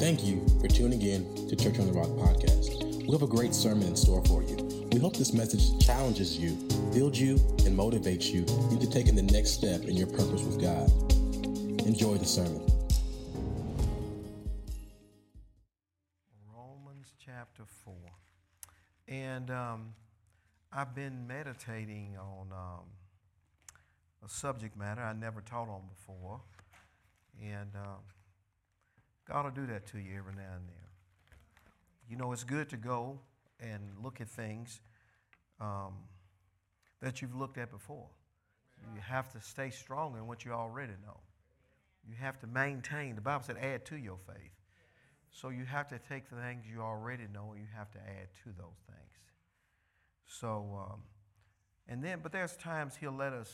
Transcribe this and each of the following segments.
Thank you for tuning in to Church on the Rock podcast. We have a great sermon in store for you. We hope this message challenges you, builds you, and motivates you into taking the next step in your purpose with God. Enjoy the sermon. Romans chapter 4. And um, I've been meditating on um, a subject matter I never taught on before. And um, God will do that to you every now and then. You know, it's good to go and look at things um, that you've looked at before. You have to stay strong in what you already know. You have to maintain, the Bible said, add to your faith. So you have to take the things you already know and you have to add to those things. So, um, and then, but there's times He'll let us,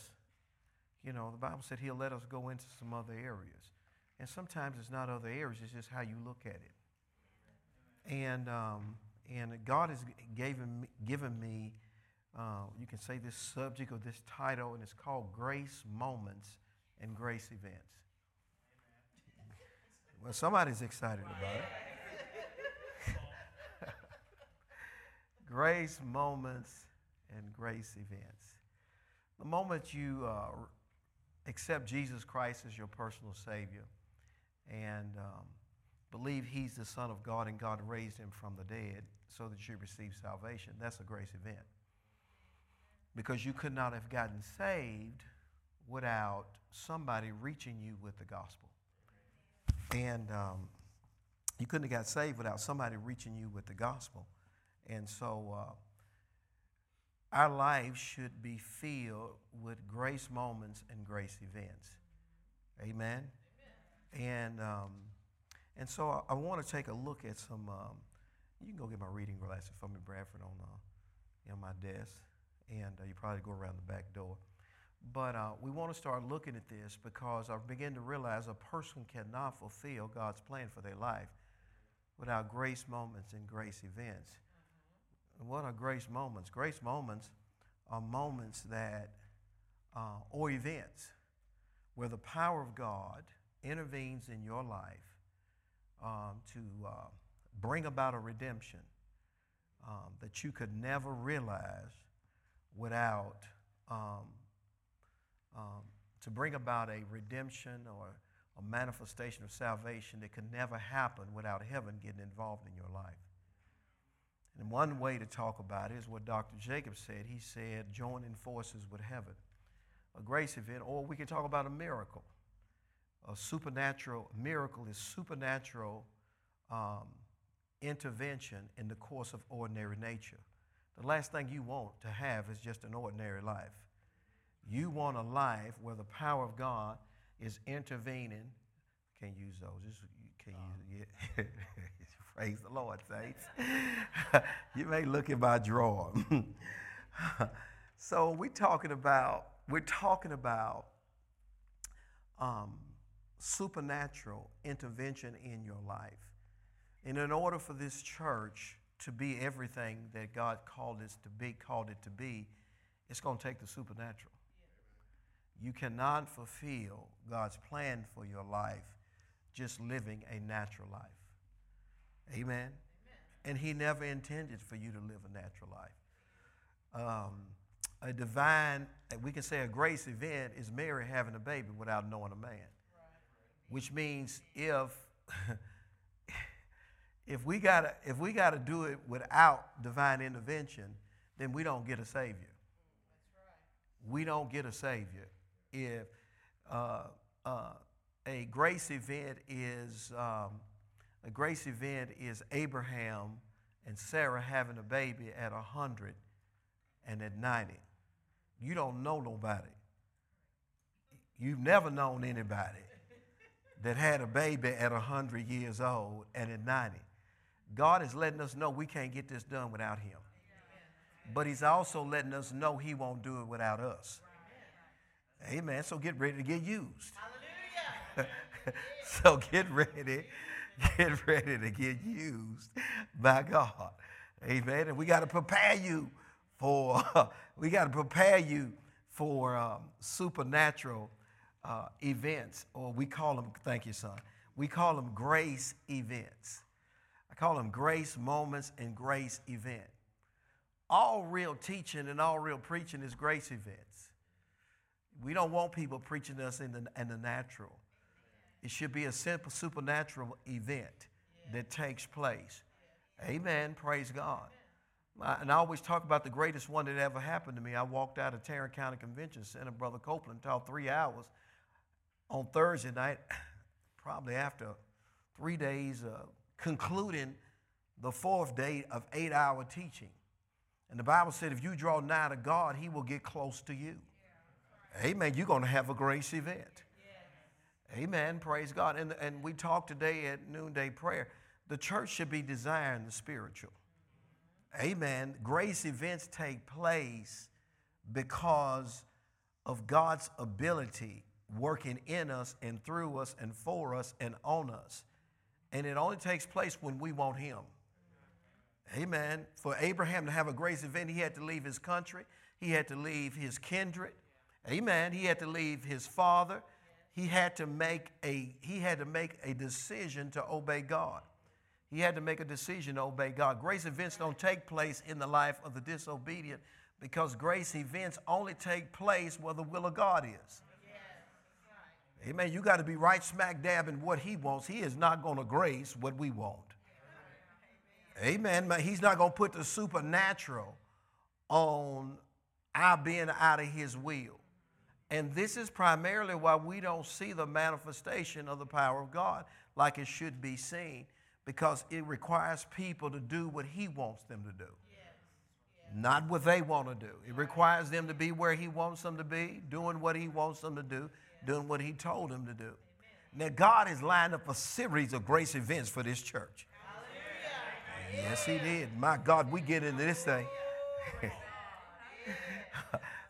you know, the Bible said He'll let us go into some other areas. And sometimes it's not other areas, it's just how you look at it. And, um, and God has given given me uh, you can say this subject or this title, and it's called Grace Moments and Grace Events. Well, somebody's excited about it. grace moments and grace events. The moment you uh, accept Jesus Christ as your personal Savior and um, believe He's the Son of God and God raised Him from the dead so that you receive salvation, that's a grace event. Because you could not have gotten saved without somebody reaching you with the gospel. And um, you couldn't have got saved without somebody reaching you with the gospel. And so uh, our lives should be filled with grace moments and grace events. Amen? And, um, and so I, I want to take a look at some. Um, you can go get my reading glasses for me, Bradford, on uh, in my desk. And uh, you probably go around the back door. But uh, we want to start looking at this because I begin to realize a person cannot fulfill God's plan for their life without grace moments and grace events. And what are grace moments? Grace moments are moments that, uh, or events, where the power of God intervenes in your life um, to uh, bring about a redemption um, that you could never realize without. Um, um, to bring about a redemption or a manifestation of salvation that could never happen without heaven getting involved in your life. And one way to talk about it is what Dr. Jacobs said. He said, joining forces with heaven, a grace event, or we can talk about a miracle. A supernatural miracle is supernatural um, intervention in the course of ordinary nature. The last thing you want to have is just an ordinary life. You want a life where the power of God is intervening. Can't use those. Just, can't use it. Praise the Lord, saints. you may look in my drawer. so we're talking about we're talking about um, supernatural intervention in your life. And in order for this church to be everything that God called it to be, called it to be, it's going to take the supernatural. You cannot fulfill God's plan for your life just living a natural life. Amen? Amen. And He never intended for you to live a natural life. Um, a divine, we can say a grace event is Mary having a baby without knowing a man. Which means if if we gotta if we gotta do it without divine intervention, then we don't get a savior. Right. We don't get a savior if uh, uh, a grace event is um, a grace event is Abraham and Sarah having a baby at 100 and at 90. You don't know nobody. You've never known anybody that had a baby at 100 years old and at 90. God is letting us know we can't get this done without Him. But He's also letting us know He won't do it without us. Amen. So get ready to get used. so get ready, get ready to get used by God. Amen. And we got to prepare you for we got to prepare you for um, supernatural uh, events, or we call them. Thank you, son. We call them grace events. I call them grace moments and grace event. All real teaching and all real preaching is grace events. We don't want people preaching to us in the, in the natural. It should be a simple supernatural event that takes place. Amen. Praise God. And I always talk about the greatest one that ever happened to me. I walked out of Tarrant County Convention Center, Brother Copeland taught three hours on Thursday night, probably after three days, uh, concluding the fourth day of eight hour teaching. And the Bible said, if you draw nigh to God, He will get close to you. Amen. You're going to have a grace event. Amen. Praise God. And, and we talked today at noonday prayer. The church should be desiring the spiritual. Amen. Grace events take place because of God's ability working in us and through us and for us and on us. And it only takes place when we want Him. Amen. For Abraham to have a grace event, he had to leave his country, he had to leave his kindred. Amen. He had to leave his father. He had to make a he had to make a decision to obey God. He had to make a decision to obey God. Grace events don't take place in the life of the disobedient because grace events only take place where the will of God is. Amen. You got to be right smack dab in what He wants. He is not going to grace what we want. Amen. He's not going to put the supernatural on our being out of His will. And this is primarily why we don't see the manifestation of the power of God like it should be seen because it requires people to do what He wants them to do, not what they want to do. It requires them to be where He wants them to be, doing what He wants them to do. Doing what He told them to do. Now, God has lined up a series of grace events for this church. Hallelujah. Yes, He did. My God, we get into this thing.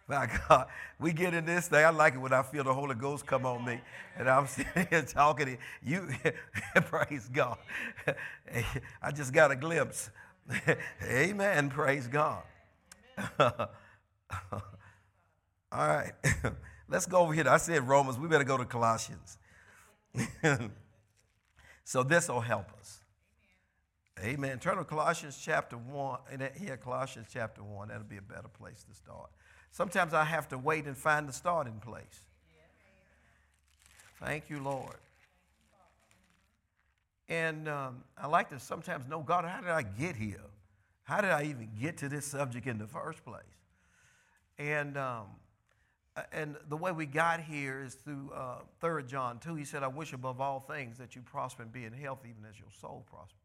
My God, we get in this thing. I like it when I feel the Holy Ghost come on me. And I'm sitting here talking to you. praise God. I just got a glimpse. Amen. Praise God. All right. Let's go over here. I said Romans. We better go to Colossians. so this will help us. Amen. Turn to Colossians chapter 1. And here, Colossians chapter 1. That'll be a better place to start. Sometimes I have to wait and find the starting place. Thank you, Lord. And um, I like to sometimes know, God, how did I get here? How did I even get to this subject in the first place? And, um, and the way we got here is through uh, 3 John 2. He said, I wish above all things that you prosper and be in health, even as your soul prospers.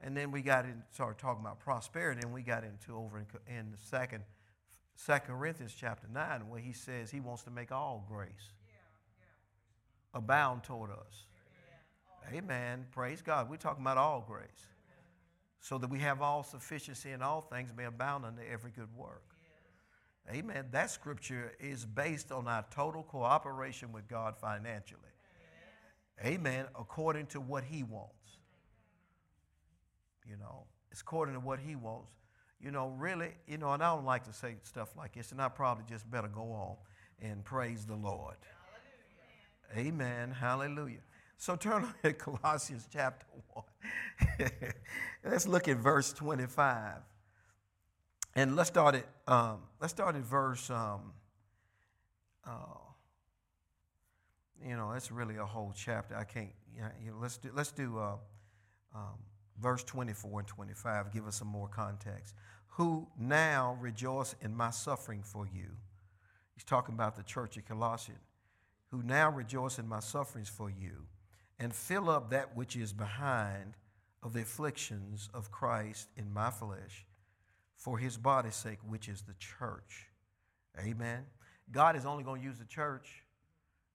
And then we got in, started talking about prosperity, and we got into over in, in the second 2 Corinthians chapter 9, where he says he wants to make all grace abound toward us. Amen. Praise God. We're talking about all grace. So that we have all sufficiency in all things, may abound unto every good work. Amen. That scripture is based on our total cooperation with God financially. Amen. According to what He wants. You know, it's according to what He wants you know, really, you know, and I don't like to say stuff like this, and I probably just better go on and praise the Lord. Hallelujah. Amen. Hallelujah. So turn to Colossians chapter 1. let's look at verse 25. And let's start at, um, let's start at verse, um, uh, you know, that's really a whole chapter. I can't, you know, let's do, let's do uh, um, verse 24 and 25, give us some more context. Who now rejoice in my suffering for you. He's talking about the church at Colossians. Who now rejoice in my sufferings for you, and fill up that which is behind of the afflictions of Christ in my flesh, for his body's sake, which is the church. Amen. God is only going to use the church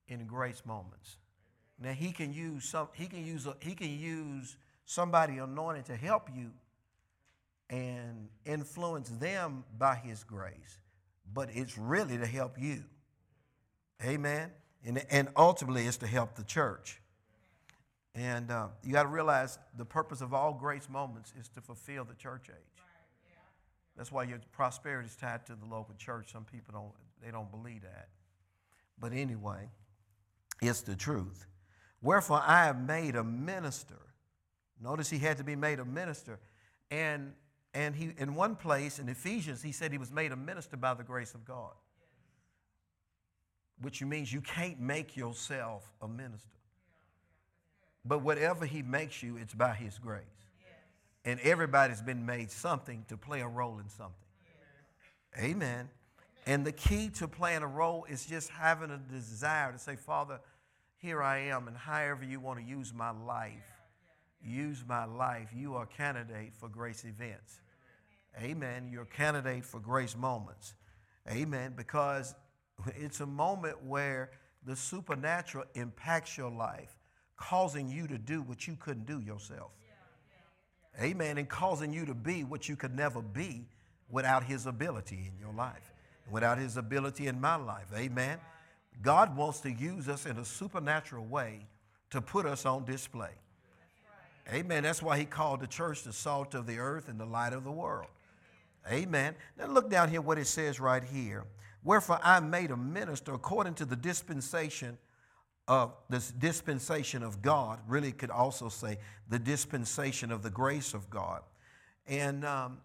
in grace moments. Now he can use some. He can use. A, he can use somebody anointed to help you and influence them by His grace, but it's really to help you. Amen. And, and ultimately, it's to help the church. And uh, you got to realize the purpose of all grace moments is to fulfill the church age. That's why your prosperity is tied to the local church. Some people don't they don't believe that. But anyway, it's the truth. Wherefore I have made a minister. Notice he had to be made a minister. And, and he, in one place in Ephesians, he said he was made a minister by the grace of God, which means you can't make yourself a minister. But whatever he makes you, it's by his grace. And everybody's been made something to play a role in something. Amen. And the key to playing a role is just having a desire to say, Father, here I am, and however you want to use my life, use my life. You are a candidate for grace events. Amen. You're a candidate for grace moments. Amen. Because it's a moment where the supernatural impacts your life, causing you to do what you couldn't do yourself. Amen. And causing you to be what you could never be without His ability in your life, without His ability in my life. Amen. God wants to use us in a supernatural way to put us on display. Amen. That's why he called the church the salt of the earth and the light of the world. Amen. Now look down here what it says right here. Wherefore I made a minister according to the dispensation of this dispensation of God. Really could also say the dispensation of the grace of God. And, um,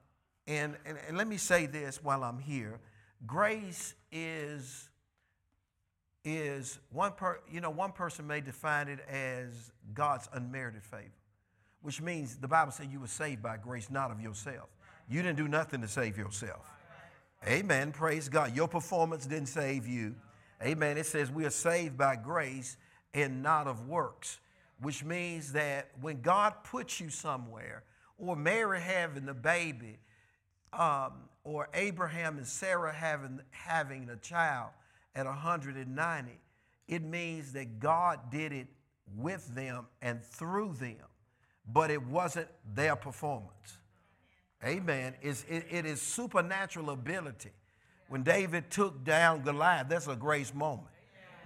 and, and, and let me say this while I'm here. Grace is is one per, you know one person may define it as God's unmerited favor, which means the Bible said you were saved by grace, not of yourself. You didn't do nothing to save yourself. Amen. Praise God. Your performance didn't save you. Amen. It says we are saved by grace and not of works, which means that when God puts you somewhere, or Mary having the baby, um, or Abraham and Sarah having having a child at 190, it means that God did it with them and through them, but it wasn't their performance. Amen. It's, it, it is supernatural ability. When David took down Goliath, that's a grace moment.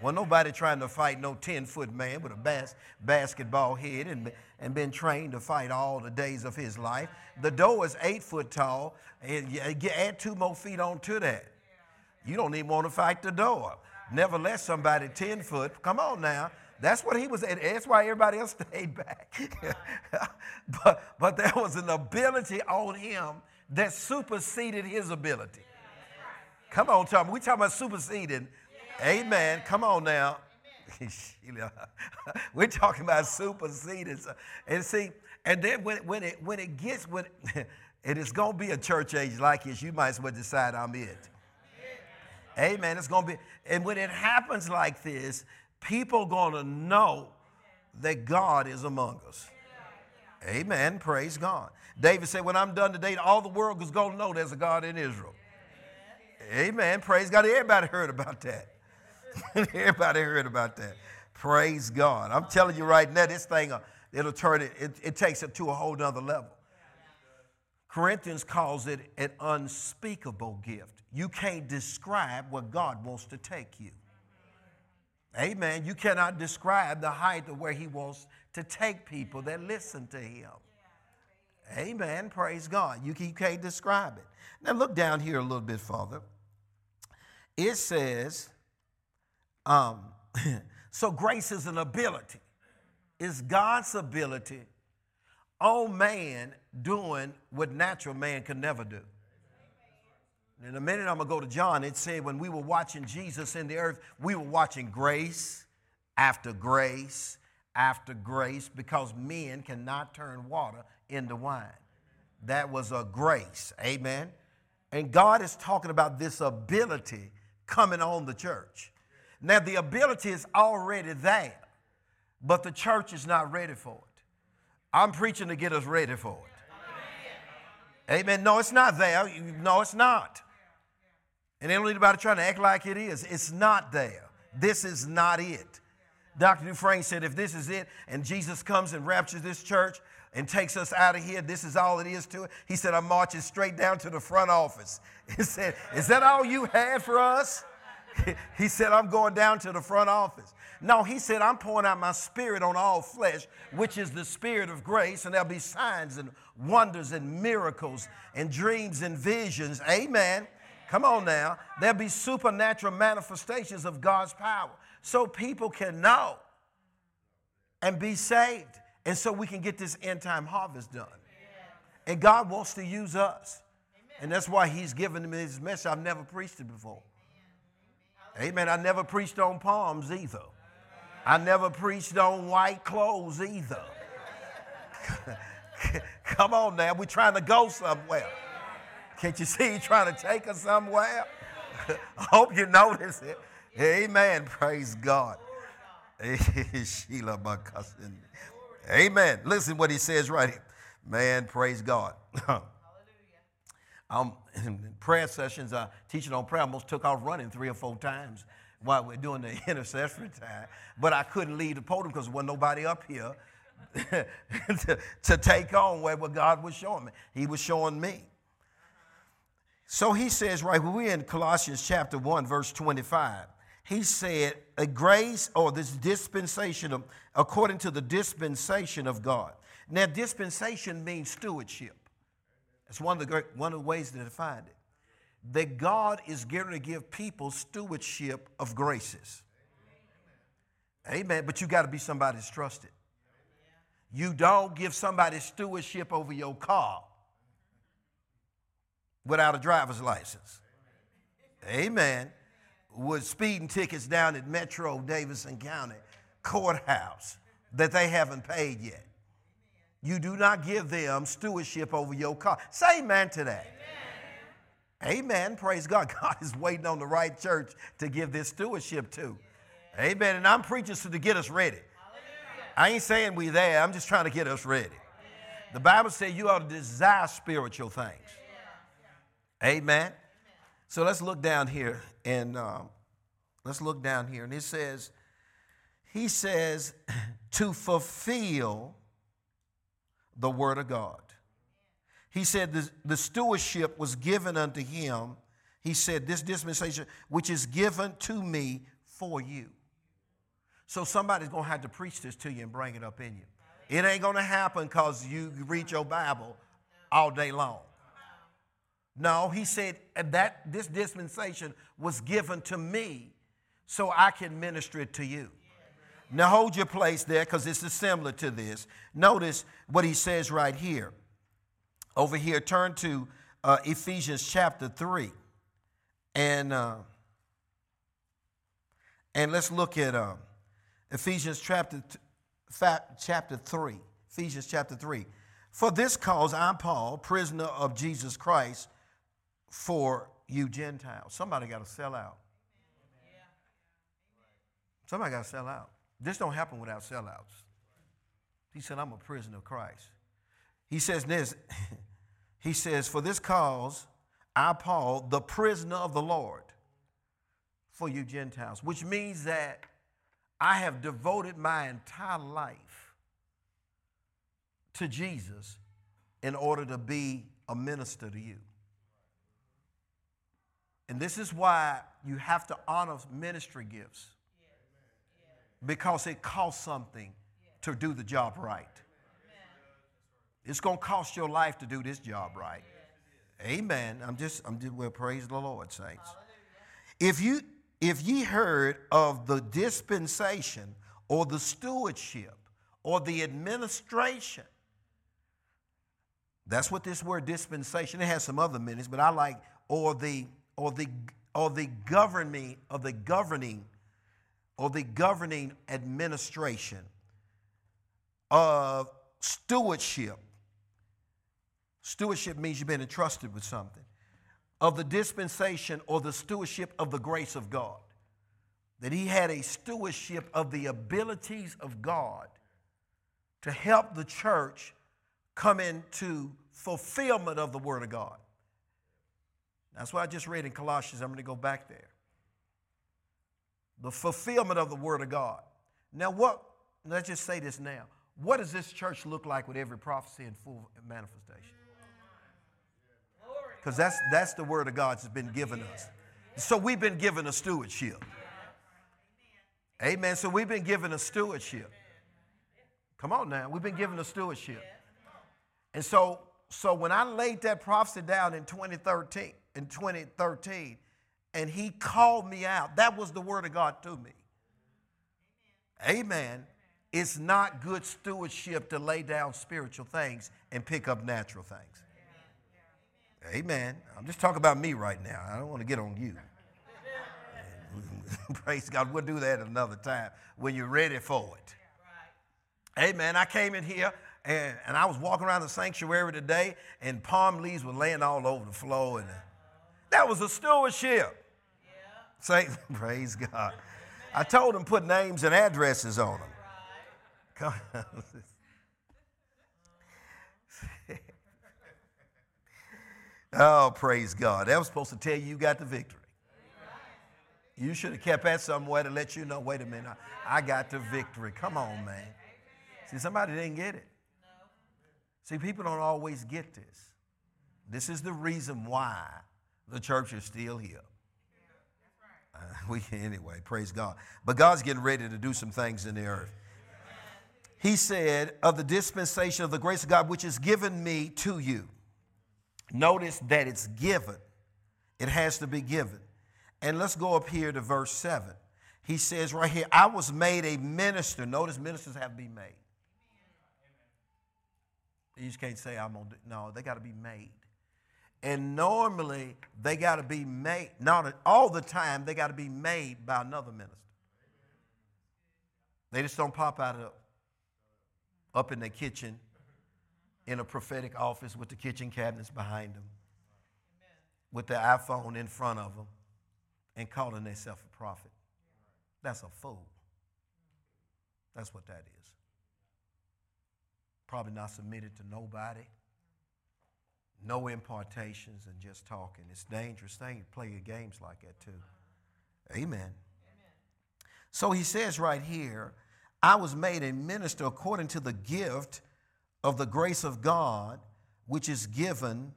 Well, nobody trying to fight no 10 foot man with a bas- basketball head and, and been trained to fight all the days of his life. The door is eight foot tall, and you add two more feet onto that. You don't even want to fight the door. Never let somebody 10 foot. Come on now. That's what he was at. That's why everybody else stayed back. but, but there was an ability on him that superseded his ability. Come on, Tom. We talking about superseding. Amen. Come on now. We're talking about superseding. And see, and then when, when, it, when it gets, when it is going to be a church age like this, you might as well decide I'm it. Amen. It's going to be, and when it happens like this, people going to know that God is among us. Amen. Praise God. David said, When I'm done today, all the world is going to know there's a God in Israel. Amen. Praise God. Everybody heard about that. Everybody heard about that. Praise God. I'm telling you right now, this thing, uh, it'll turn it, it, it takes it to a whole nother level. Corinthians calls it an unspeakable gift. You can't describe where God wants to take you. Amen. You cannot describe the height of where He wants to take people that listen to Him. Amen. Praise God. You, can't describe it. Now, look down here a little bit further. It says, um, so grace is an ability, it's God's ability on man doing what natural man can never do. In a minute, I'm going to go to John. It said when we were watching Jesus in the earth, we were watching grace after grace after grace because men cannot turn water into wine. That was a grace. Amen. And God is talking about this ability coming on the church. Now, the ability is already there, but the church is not ready for it. I'm preaching to get us ready for it. Amen. No, it's not there. No, it's not. And ain't anybody trying to act like it is. It's not there. This is not it. Dr. Dufresne said, if this is it, and Jesus comes and raptures this church and takes us out of here, this is all it is to it. He said, I'm marching straight down to the front office. He said, Is that all you had for us? He said, I'm going down to the front office. No, he said, I'm pouring out my spirit on all flesh, which is the spirit of grace, and there'll be signs and wonders and miracles and dreams and visions. Amen. Come on now. There'll be supernatural manifestations of God's power. So people can know and be saved. And so we can get this end time harvest done. And God wants to use us. And that's why He's given me this message. I've never preached it before. Amen. I never preached on palms either. I never preached on white clothes either. Come on now, we're trying to go somewhere. Can't you see he's trying to take us somewhere? I hope you notice it. Amen. Praise God. Sheila Amen. Listen what he says right here. Man, praise God. I'm in prayer sessions, uh, teaching on prayer, I almost took off running three or four times while we're doing the intercessory time. But I couldn't leave the podium because there wasn't nobody up here to, to, take on what God was showing me. He was showing me. So he says, right, we're in Colossians chapter 1, verse 25. He said, a grace or this dispensation of, according to the dispensation of God. Now, dispensation means stewardship. It's one of the, great, one of the ways to define it. That God is going to give people stewardship of graces. Amen. But you got to be somebody that's trusted. You don't give somebody stewardship over your car without a driver's license. Amen. With speeding tickets down at Metro Davidson County Courthouse that they haven't paid yet. You do not give them stewardship over your car. Say amen to that. Amen. amen. Praise God. God is waiting on the right church to give this stewardship to. Amen. amen. And I'm preaching so to get us ready. Hallelujah. I ain't saying we there. I'm just trying to get us ready. Yeah. The Bible says you ought to desire spiritual things. Yeah. Amen. So let's look down here and um, let's look down here. And it says, He says, to fulfill the Word of God. He said the, the stewardship was given unto him. He said, This dispensation, which is given to me for you. So somebody's going to have to preach this to you and bring it up in you. It ain't going to happen because you read your Bible all day long. No, he said that this dispensation was given to me so I can minister it to you. Now hold your place there because this is similar to this. Notice what he says right here. Over here, turn to uh, Ephesians chapter 3. And, uh, and let's look at uh, Ephesians chapter, chapter 3. Ephesians chapter 3. For this cause, I'm Paul, prisoner of Jesus Christ, for you Gentiles. Somebody got to sell out. Somebody got to sell out. This don't happen without sellouts. He said, I'm a prisoner of Christ. He says this, he says, For this cause, I, Paul, the prisoner of the Lord, for you Gentiles, which means that I have devoted my entire life to Jesus in order to be a minister to you. And this is why you have to honor ministry gifts because it costs something to do the job right. It's going to cost your life to do this job right. Amen. I'm just, I'm just, well, praise the Lord, saints. If you, if ye heard of the dispensation or the stewardship or the administration, that's what this word dispensation, it has some other meanings, but I like, or the, or the, or the governing, or the governing or the governing administration of stewardship. Stewardship means you've been entrusted with something. Of the dispensation or the stewardship of the grace of God. That he had a stewardship of the abilities of God to help the church come into fulfillment of the Word of God. That's what I just read in Colossians. I'm going to go back there the fulfillment of the Word of God. Now, what, let's just say this now. What does this church look like with every prophecy and full manifestation? Because that's, that's the Word of God that's been given us. So we've been given a stewardship. Amen. So we've been given a stewardship. Come on now. We've been given a stewardship. And so, so when I laid that prophecy down in 2013, in 2013, and he called me out. That was the word of God to me. Amen. It's not good stewardship to lay down spiritual things and pick up natural things. Amen. I'm just talking about me right now. I don't want to get on you. Praise God. We'll do that another time when you're ready for it. Amen. I came in here and, and I was walking around the sanctuary today, and palm leaves were laying all over the floor. And that was a stewardship. Yeah. Say, praise God. I told them put names and addresses on them. Come on. oh, praise God. That was supposed to tell you you got the victory. You should have kept that somewhere to let you know, wait a minute, I got the victory. Come on, man. See, somebody didn't get it. See, people don't always get this. This is the reason why the church is still here. Uh, we anyway, praise God. But God's getting ready to do some things in the earth. He said, "Of the dispensation of the grace of God which is given me to you." Notice that it's given. It has to be given. And let's go up here to verse 7. He says right here, I was made a minister. Notice ministers have to be made. You just can't say I'm gonna do no, they gotta be made. And normally they gotta be made, not all the time, they gotta be made by another minister. They just don't pop out of up in the kitchen in a prophetic office with the kitchen cabinets behind them, with the iPhone in front of them, and calling themselves a prophet. That's a fool. That's what that is probably not submitted to nobody, no impartations, and just talking. It's a dangerous thing to play your games like that, too. Amen. Amen. So he says right here, I was made a minister according to the gift of the grace of God, which is given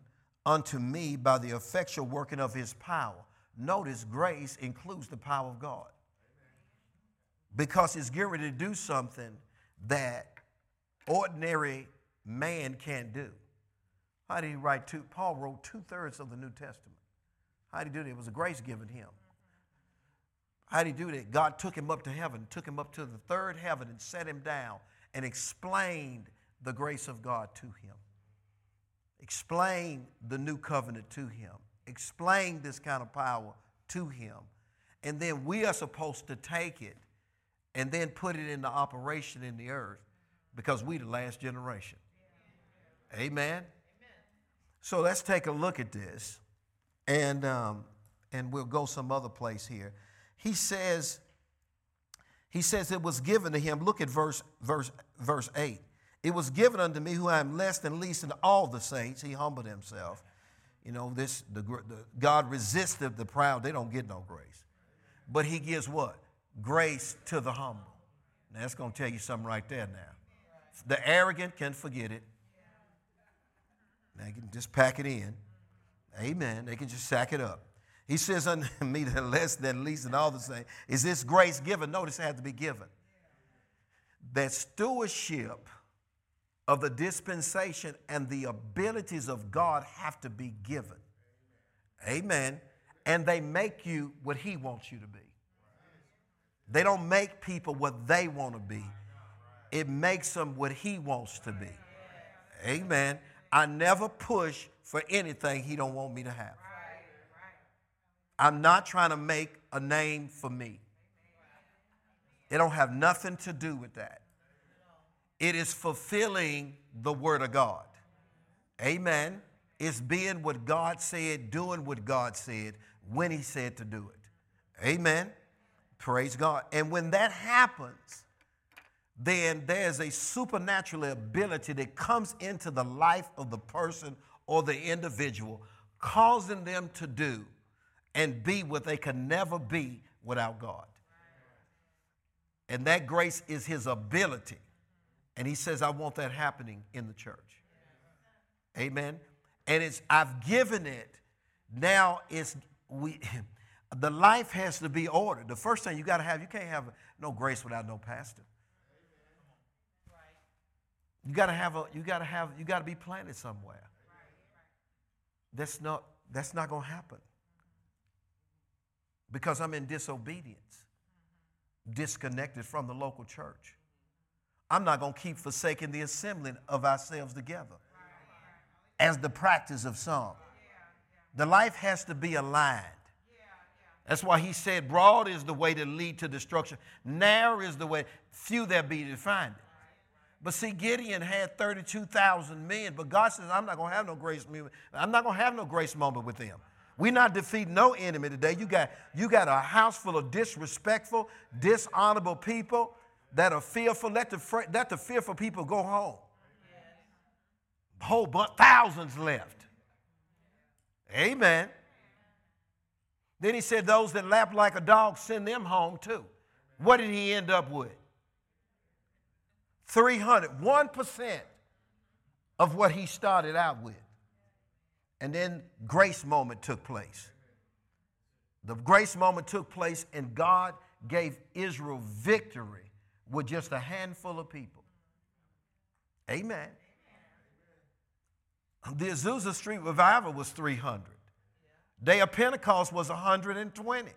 unto me by the effectual working of his power. Notice grace includes the power of God. Because it's getting to do something that ordinary man can't do. How did he write two? Paul wrote two thirds of the New Testament. How did he do that? It was a grace given him. How did he do that? God took him up to heaven, took him up to the third heaven, and set him down and explained the grace of God to him. Explained the new covenant to him. Explained this kind of power to him. And then we are supposed to take it and then put it into operation in the earth because we the last generation. Amen. So let's take a look at this, and um, and we'll go some other place here. He says, he says it was given to him. Look at verse verse verse eight. It was given unto me, who I am less than least in all the saints. He humbled himself. You know this. The, the God resisted the proud. They don't get no grace, but He gives what grace to the humble. Now that's going to tell you something right there now. The arrogant can forget it. They can just pack it in. Amen. They can just sack it up. He says unto me that less than least and all the same. Is this grace given? Notice it had to be given. That stewardship of the dispensation and the abilities of God have to be given. Amen. And they make you what He wants you to be. They don't make people what they want to be it makes them what he wants to be. Amen. I never push for anything he don't want me to have. I'm not trying to make a name for me. It don't have nothing to do with that. It is fulfilling the word of God. Amen. It's being what God said, doing what God said when he said to do it. Amen. Praise God. And when that happens, then there's a supernatural ability that comes into the life of the person or the individual, causing them to do and be what they could never be without God. And that grace is his ability. And he says, I want that happening in the church. Amen. And it's I've given it. Now it's we the life has to be ordered. The first thing you got to have, you can't have no grace without no pastor. You got to have a, you got to have, you got to be planted somewhere. That's not, that's not to happen. Because I'm in disobedience, disconnected from the local church. I'm not to keep forsaking the assembling of ourselves together as the practice of some. The life has to be aligned. That's why he said, broad is the way to lead to destruction. Narrow is the way, few there be to find it. But see, Gideon had 32,000 men, but God says, I'm not going to have no grace moment. I'm not going to have no grace moment with them. We're not defeating no enemy today. You got, you got a house full of disrespectful, dishonorable people that are fearful. Let the, let the fearful people go home. Whole but thousands left. Amen. Then he said, Those that lap like a dog, send them home too. What did he end up with? 300, 1% of what he started out with. And then grace moment took place. The grace moment took place, and God gave Israel victory with just a handful of people. Amen. The Azusa Street revival was 300. Day of Pentecost was 120.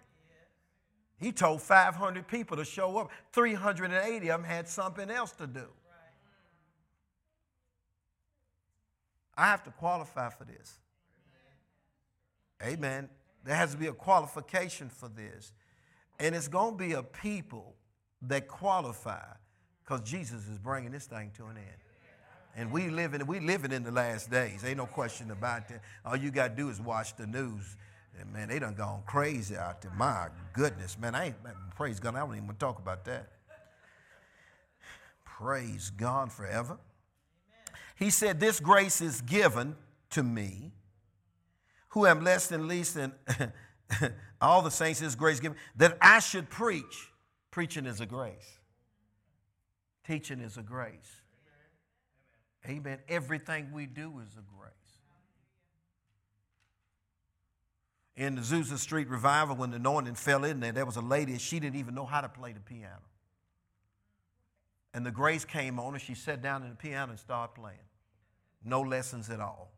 He told 500 people to show up. 380 of them had something else to do. I have to qualify for this. Amen. There has to be a qualification for this. And it's going to be a people that qualify because Jesus is bringing this thing to an end. And we living, we living in the last days. Ain't no question about that. All you got to do is watch the news. And man, they done gone crazy out there. My goodness, man. I ain't, praise God. I don't even want to talk about that. Praise God forever. He said, This grace is given to me, who am less than least, and all the saints, this grace given, that I should preach. Preaching is a grace, teaching is a grace. Amen. Everything we do is a grace. In the Azusa Street revival, when the anointing fell in there, there was a lady, and she didn't even know how to play the piano. And the grace came on and She sat down at the piano and started playing. No lessons at all.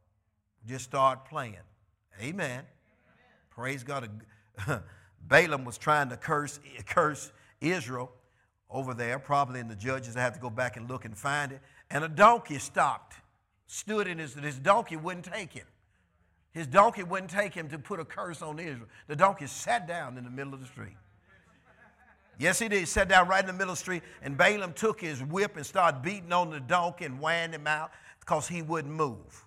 Just started playing. Amen. Amen. Praise God. Balaam was trying to curse, curse Israel over there, probably, in the judges I have to go back and look and find it. And a donkey stopped, stood in his, his donkey wouldn't take him. His donkey wouldn't take him to put a curse on Israel. The donkey sat down in the middle of the street. Yes, he did. He sat down right in the middle of the street, and Balaam took his whip and started beating on the donkey and whined him out because he wouldn't move.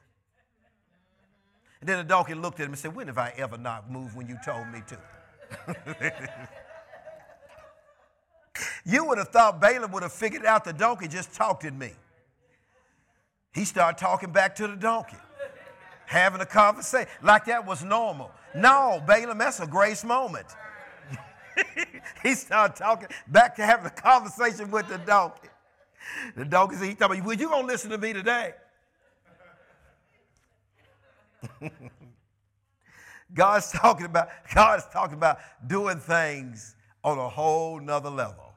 And then the donkey looked at him and said, When have I ever not moved when you told me to? you would have thought Balaam would have figured out the donkey just talked at me. He started talking back to the donkey, having a conversation like that was normal. No, Balaam, that's a grace moment. he started talking back to having a conversation with the donkey. The donkey said, he told me, well, you going to listen to me today? God's talking about, God's talking about doing things on a whole nother level.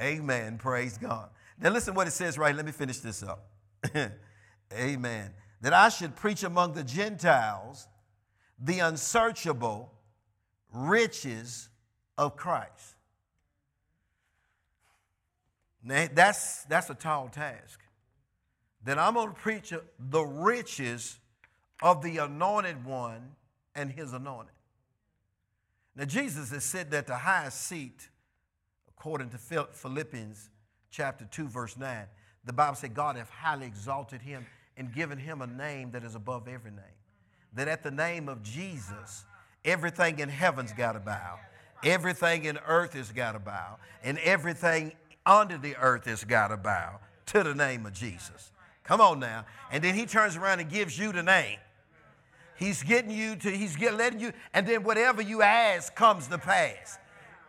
Amen. Praise God. Now listen what it says right. Let me finish this up. Amen. That I should preach among the Gentiles the unsearchable riches of Christ. Now, that's, that's a tall task. That I'm going to preach the riches of the anointed one and his anointed. Now, Jesus is sitting at the highest seat, according to Philippians chapter 2, verse 9 the Bible said God hath highly exalted him and given him a name that is above every name. That at the name of Jesus, everything in heaven's got to bow, everything in earth has got to bow, and everything under the earth has got to bow to the name of Jesus. Come on now. And then he turns around and gives you the name. He's getting you to, he's getting, letting you, and then whatever you ask comes to pass.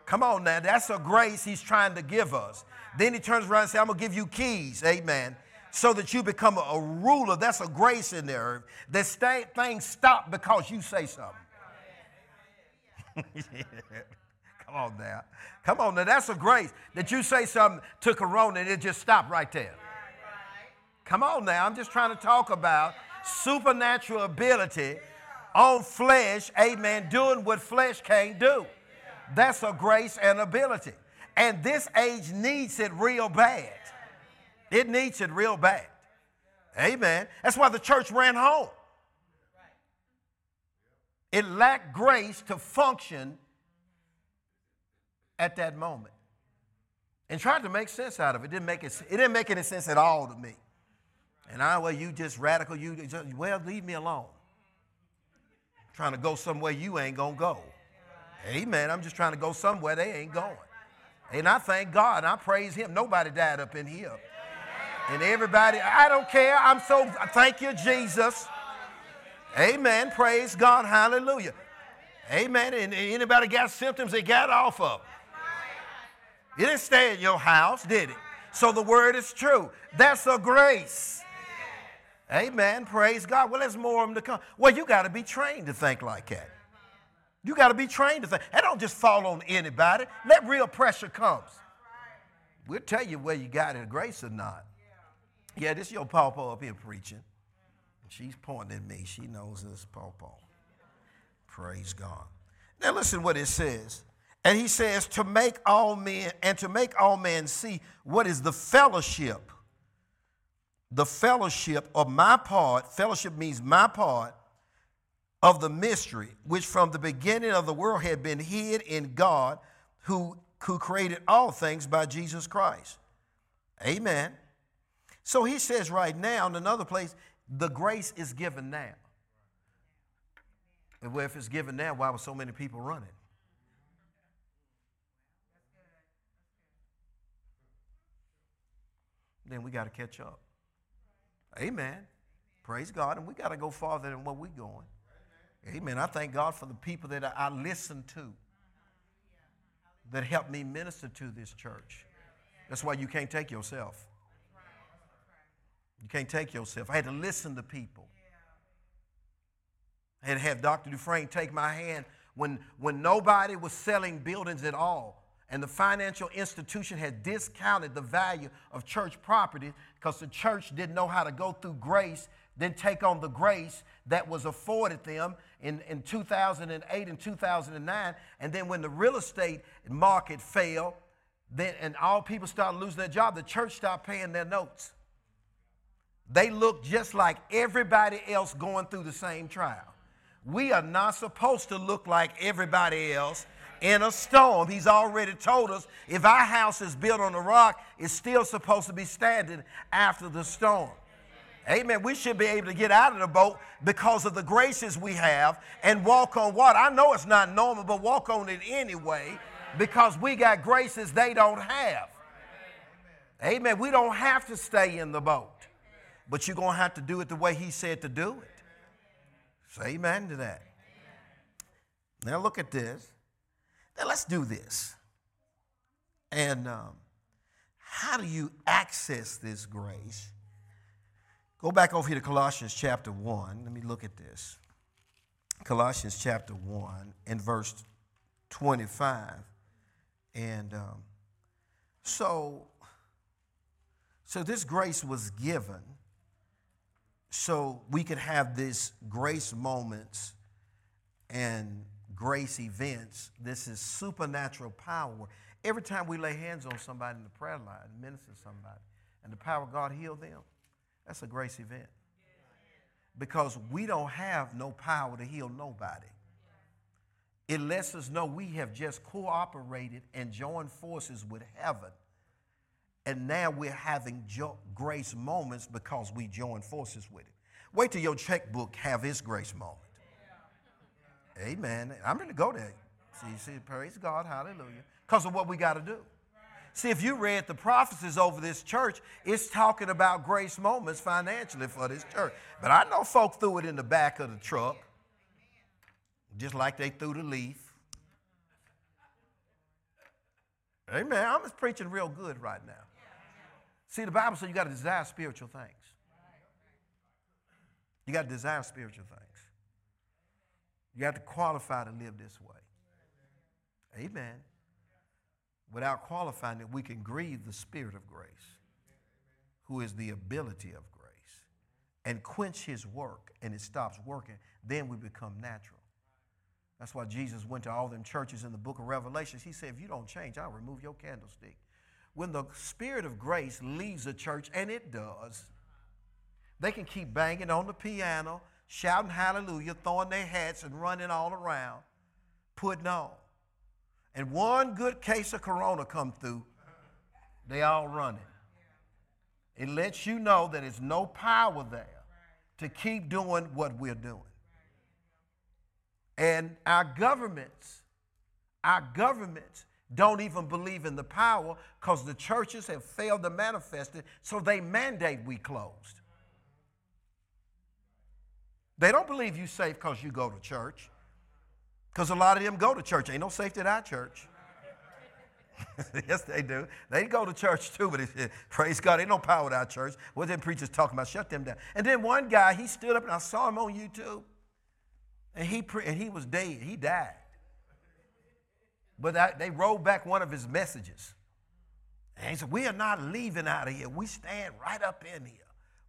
Come on now. That's a grace he's trying to give us. Then he turns around and says, I'm going to give you keys. Amen. So that you become a, ruler. That's a grace in there. That stay, things stop because you say something. Come on now. Come on now. That's a grace. That you say something to Corona and it just stopped right there. Come on now. I'm just trying to talk about supernatural ability on flesh, amen, doing what flesh can't do. That's a grace and ability. And this age needs it real bad. It needs it real bad. Amen. That's why the church ran home. It lacked grace to function at that moment. And tried to make sense out of it. It didn't make, it, it didn't make any sense at all to me. And I, well, you just radical, you just, well, leave me alone. I'm trying to go somewhere you ain't gonna go. Amen. I'm just trying to go somewhere they ain't going. And I thank God and I praise Him. Nobody died up in here. And everybody, I don't care. I'm so, thank you, Jesus. Amen. Praise God. Hallelujah. Amen. And anybody got symptoms, they got off of. It didn't stay in your house, did it? So the word is true. That's a grace. Amen. Praise God. Well, there's more of them to come. Well, you got to be trained to think like that. You got to be trained to think. That don't just fall on anybody. Let real pressure comes. We'll tell you whether you got it grace or not. Yeah, this is your pawpaw up here preaching. She's pointing at me. She knows this pawpaw. Praise God. Now listen what it says. And he says, to make all men, and to make all men see what is the fellowship. The fellowship of my part, fellowship means my part of the mystery, which from the beginning of the world had been hid in God, who, who created all things by Jesus Christ. Amen. So he says right now in another place, the grace is given now. And well, if it's given now, why were so many people running? Then we got to catch up. Amen. Praise God. And we got to go farther than where we're going. Amen. I thank God for the people that I listen to that help me minister to this church. That's why you can't take yourself. You can't take yourself. I had to listen to people. I had to have Dr. Dufresne take my hand when, when nobody was selling buildings at all and the financial institution had discounted the value of church property because the church didn't know how to go through grace, then take on the grace that was afforded them in, in 2008 and 2009. And then when the real estate market fell, then, and all people started losing their job, the church stopped paying their notes. They look just like everybody else going through the same trial. We are not supposed to look like everybody else in a storm. He's already told us if our house is built on a rock, it's still supposed to be standing after the storm. Amen. We should be able to get out of the boat because of the graces we have and walk on water. I know it's not normal, but walk on it anyway because we got graces they don't have. Amen. We don't have to stay in the boat but you're going to have to do it the way he said to do it. Say amen to that. Now look at this. Now let's do this. And um, how do you access this grace? Go back over here to Colossians chapter 1. Let me look at this. Colossians chapter 1 and verse 25. And um, so, so this grace was given so we could have this grace moments and grace events. This is supernatural power. Every time we lay hands on somebody in the prayer line, minister somebody, and the power of God heal them, that's a grace event. Because we don't have no power to heal nobody. It lets us know we have just cooperated and joined forces with heaven and now we're having jo- grace moments because we join forces with it. Wait till your checkbook have its grace moment. Amen. I'm going to go there. See, see, praise God, hallelujah. Because of what we got to do. See, if you read the prophecies over this church, it's talking about grace moments financially for this church. But I know folk threw it in the back of the truck, just like they threw the leaf. Amen. I'm just preaching real good right now. See, the Bible says you got to desire spiritual things. You got to desire spiritual things. You have to qualify to live this way. Amen. Without qualifying it, we can grieve the Spirit of grace, who is the ability of grace, and quench his work, and it stops working. Then we become natural. That's why Jesus went to all them churches in the book of Revelations. He said, If you don't change, I'll remove your candlestick. When the spirit of grace leaves a church, and it does, they can keep banging on the piano, shouting hallelujah, throwing their hats and running all around, putting on. And one good case of corona come through, they all running. It lets you know that there's no power there to keep doing what we're doing. And our governments, our governments don't even believe in the power because the churches have failed to manifest it, so they mandate we closed. They don't believe you safe because you go to church. Because a lot of them go to church. Ain't no safety at our church. yes, they do. They go to church too, but praise God, ain't no power at our church. What them preachers talking about? Shut them down. And then one guy, he stood up and I saw him on YouTube, and he pre- and he was dead. He died. But they rolled back one of his messages. And he said, We are not leaving out of here. We stand right up in here.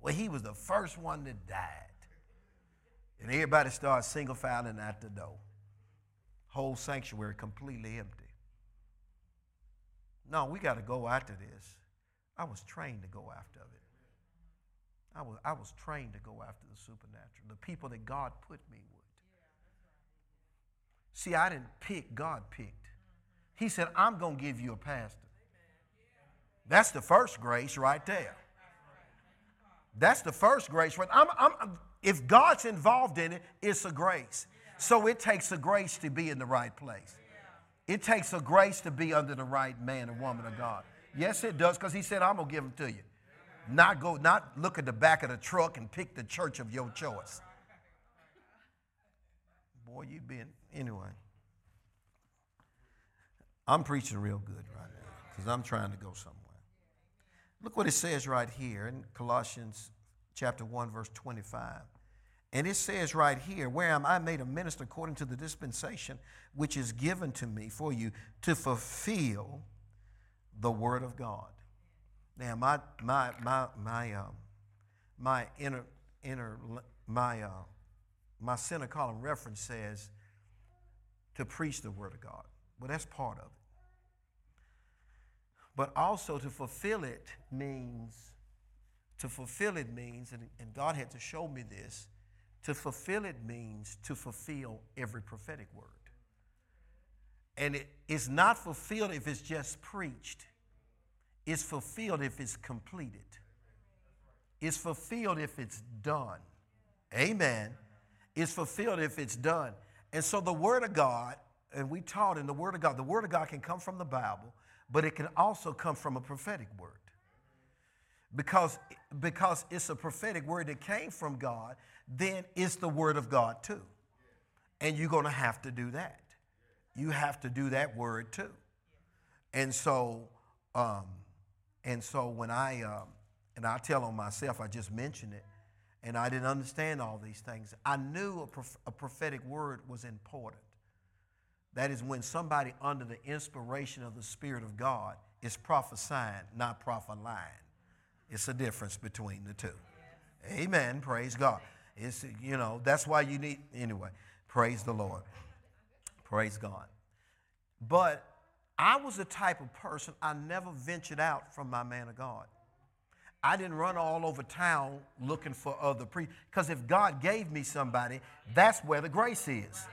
Well, he was the first one that died. And everybody started single filing out the door. Whole sanctuary completely empty. No, we got to go after this. I was trained to go after it. I was, I was trained to go after the supernatural, the people that God put me with. See, I didn't pick, God picked. He said, I'm going to give you a pastor. That's the first grace right there. That's the first grace. Right? I'm, I'm, if God's involved in it, it's a grace. So it takes a grace to be in the right place. It takes a grace to be under the right man or woman of God. Yes, it does, because he said, I'm going to give them to you. Not go, not look at the back of the truck and pick the church of your choice. Boy, you've been, anyway. I'm preaching real good right now because I'm trying to go somewhere. Look what it says right here in Colossians chapter 1, verse 25. And it says right here, where am I made a minister according to the dispensation which is given to me for you to fulfill the word of God. Now, my my my my um, my inner inner my uh, my center column reference says to preach the word of God. Well, that's part of it. But also to fulfill it means to fulfill it means, and, and God had to show me this to fulfill it means to fulfill every prophetic word. And it is not fulfilled if it's just preached, it's fulfilled if it's completed, it's fulfilled if it's done. Amen. It's fulfilled if it's done. And so the Word of God, and we taught in the Word of God, the Word of God can come from the Bible, but it can also come from a prophetic word. Because, because it's a prophetic word that came from God, then it's the Word of God too. And you're going to have to do that. You have to do that word too. And so, um, and so when I, um, and I tell on myself, I just mentioned it, and I didn't understand all these things. I knew a, prof- a prophetic word was important. That is when somebody under the inspiration of the Spirit of God is prophesying, not prophesying. It's a difference between the two. Amen. Praise God. It's, you know, that's why you need, anyway, praise the Lord. Praise God. But I was the type of person, I never ventured out from my man of God. I didn't run all over town looking for other priests. Because if God gave me somebody, that's where the grace is.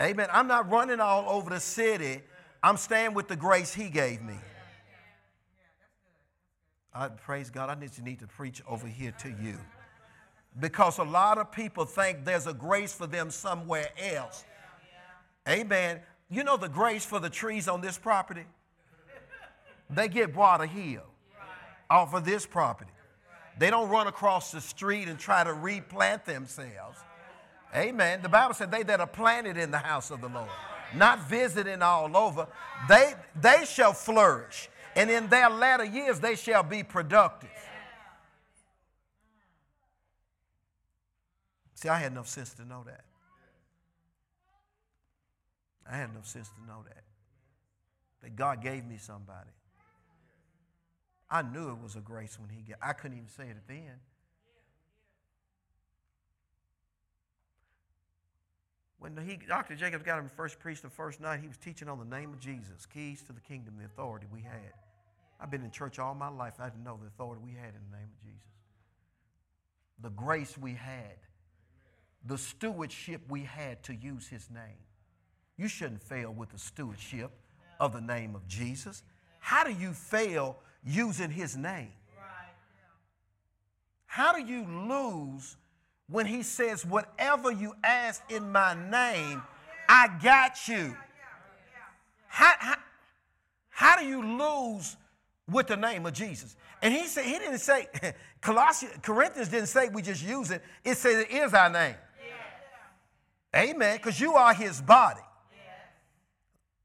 Amen. I'm not running all over the city. I'm staying with the grace He gave me. I praise God. I to need to preach over here to you because a lot of people think there's a grace for them somewhere else. Amen. You know the grace for the trees on this property? They get water here off of this property. They don't run across the street and try to replant themselves. Amen. The Bible said they that are planted in the house of the Lord, not visiting all over, they, they shall flourish. And in their latter years, they shall be productive. See, I had enough sense to know that. I had enough sense to know that. That God gave me somebody. I knew it was a grace when He gave. I couldn't even say it at the end. When he, Dr. Jacobs got him first preached the first night, he was teaching on the name of Jesus, keys to the kingdom, the authority we had. I've been in church all my life. I didn't know the authority we had in the name of Jesus. The grace we had, the stewardship we had to use his name. You shouldn't fail with the stewardship of the name of Jesus. How do you fail using his name? How do you lose when he says, Whatever you ask in my name, I got you? How, how, how do you lose with the name of Jesus? And he said, he didn't say, Colossians, Corinthians didn't say we just use it. It says it is our name. Amen. Because you are his body.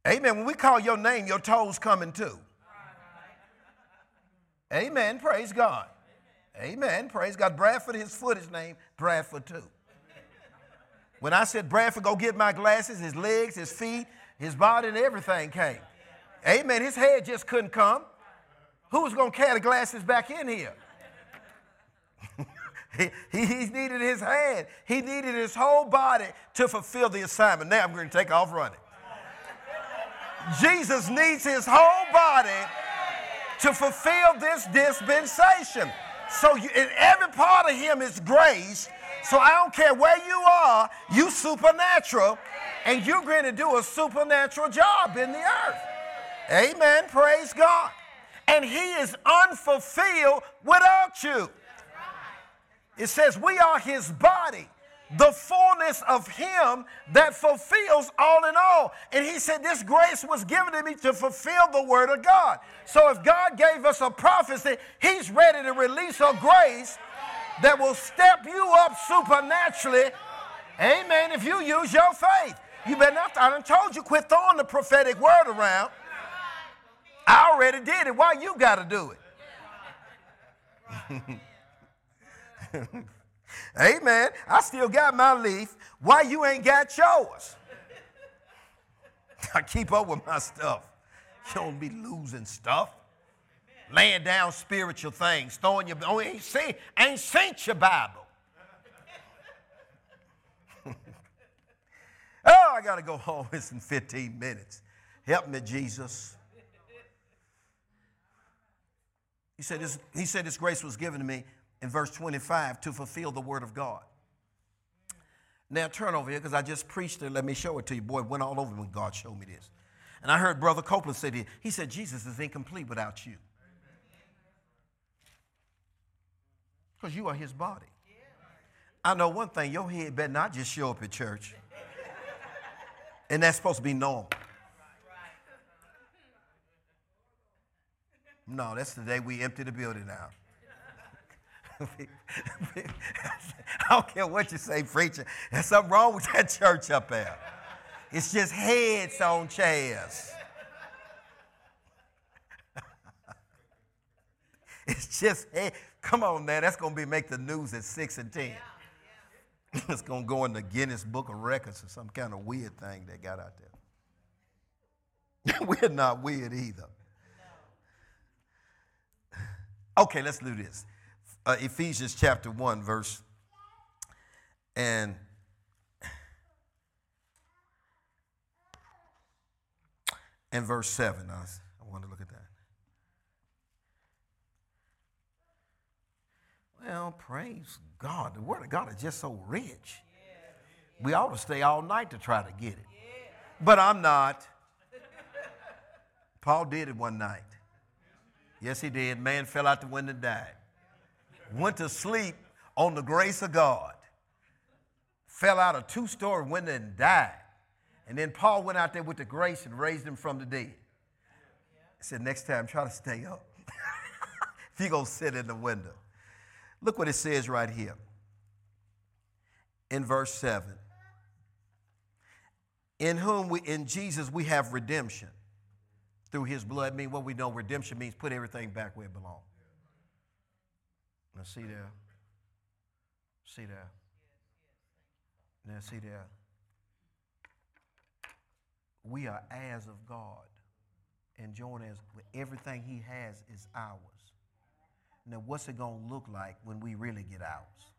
Amen. When we call your name, your toes coming too. Amen. Praise God. Amen. Praise God. Bradford, his foot is named Bradford too. When I said Bradford, go get my glasses, his legs, his feet, his body, and everything came. Amen. His head just couldn't come. Who was going to carry the glasses back in here? he, he, he needed his hand. He needed his whole body to fulfill the assignment. Now I'm going to take off running. Jesus needs his whole body to fulfill this dispensation. So you, in every part of him is grace. So I don't care where you are, you supernatural, and you're going to do a supernatural job in the earth. Amen. Praise God. And he is unfulfilled without you. It says we are his body the fullness of Him that fulfills all in all. And He said, This grace was given to me to fulfill the Word of God. So if God gave us a prophecy, He's ready to release a grace that will step you up supernaturally. Amen. If you use your faith, you better not. I done told you, quit throwing the prophetic word around. I already did it. Why you got to do it? Amen. I still got my leaf. Why you ain't got yours? I keep up with my stuff. You don't be losing stuff. Laying down spiritual things, throwing your oh, ain't seen, ain't seen your Bible. oh, I gotta go home. It's in 15 minutes. Help me, Jesus. He said, this, he said, This grace was given to me in verse 25 to fulfill the word of God. Now turn over here because I just preached it. Let me show it to you. Boy, it went all over when God showed me this. And I heard Brother Copeland say this. He said, Jesus is incomplete without you. Because you are his body. I know one thing, your head better not just show up at church. And that's supposed to be normal. No, that's the day we empty the building out. I don't care what you say, preacher. There's something wrong with that church up there. It's just heads on chairs. it's just, hey, come on now, that's going to be make the news at 6 and 10. it's going to go in the Guinness Book of Records or some kind of weird thing they got out there. We're not weird either. Okay, let's do this uh, Ephesians chapter 1, verse and and verse 7. I, I want to look at that. Well, praise God. The Word of God is just so rich. We ought to stay all night to try to get it. But I'm not. Paul did it one night. Yes, he did. Man fell out the window and died went to sleep on the grace of God, fell out a two story window and died. And then Paul went out there with the grace and raised him from the dead. He said, Next time, try to stay up. if you're going to sit in the window. Look what it says right here in verse 7. In whom we, in Jesus, we have redemption through his blood. Mean, what we know redemption means put everything back where it belongs. Now, see there. See there. Now, see there. We are heirs of God. And join as everything He has is ours. Now, what's it going to look like when we really get ours?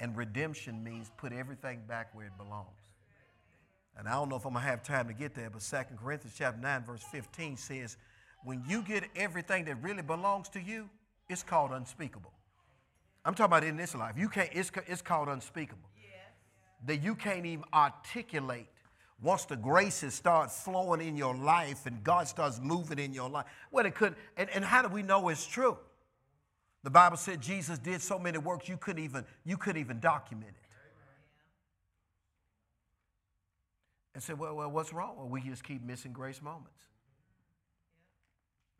And redemption means put everything back where it belongs. And I don't know if I'm going to have time to get there, but 2 Corinthians chapter 9, verse 15 says, when you get everything that really belongs to you, it's called unspeakable. I'm talking about in this life. You can't, it's, it's called unspeakable. That you can't even articulate once the graces start flowing in your life and God starts moving in your life. Well, it could, and, and how do we know it's true? The Bible said Jesus did so many works you couldn't even, you couldn't even document it. And said, well, well, what's wrong? Well, we just keep missing grace moments.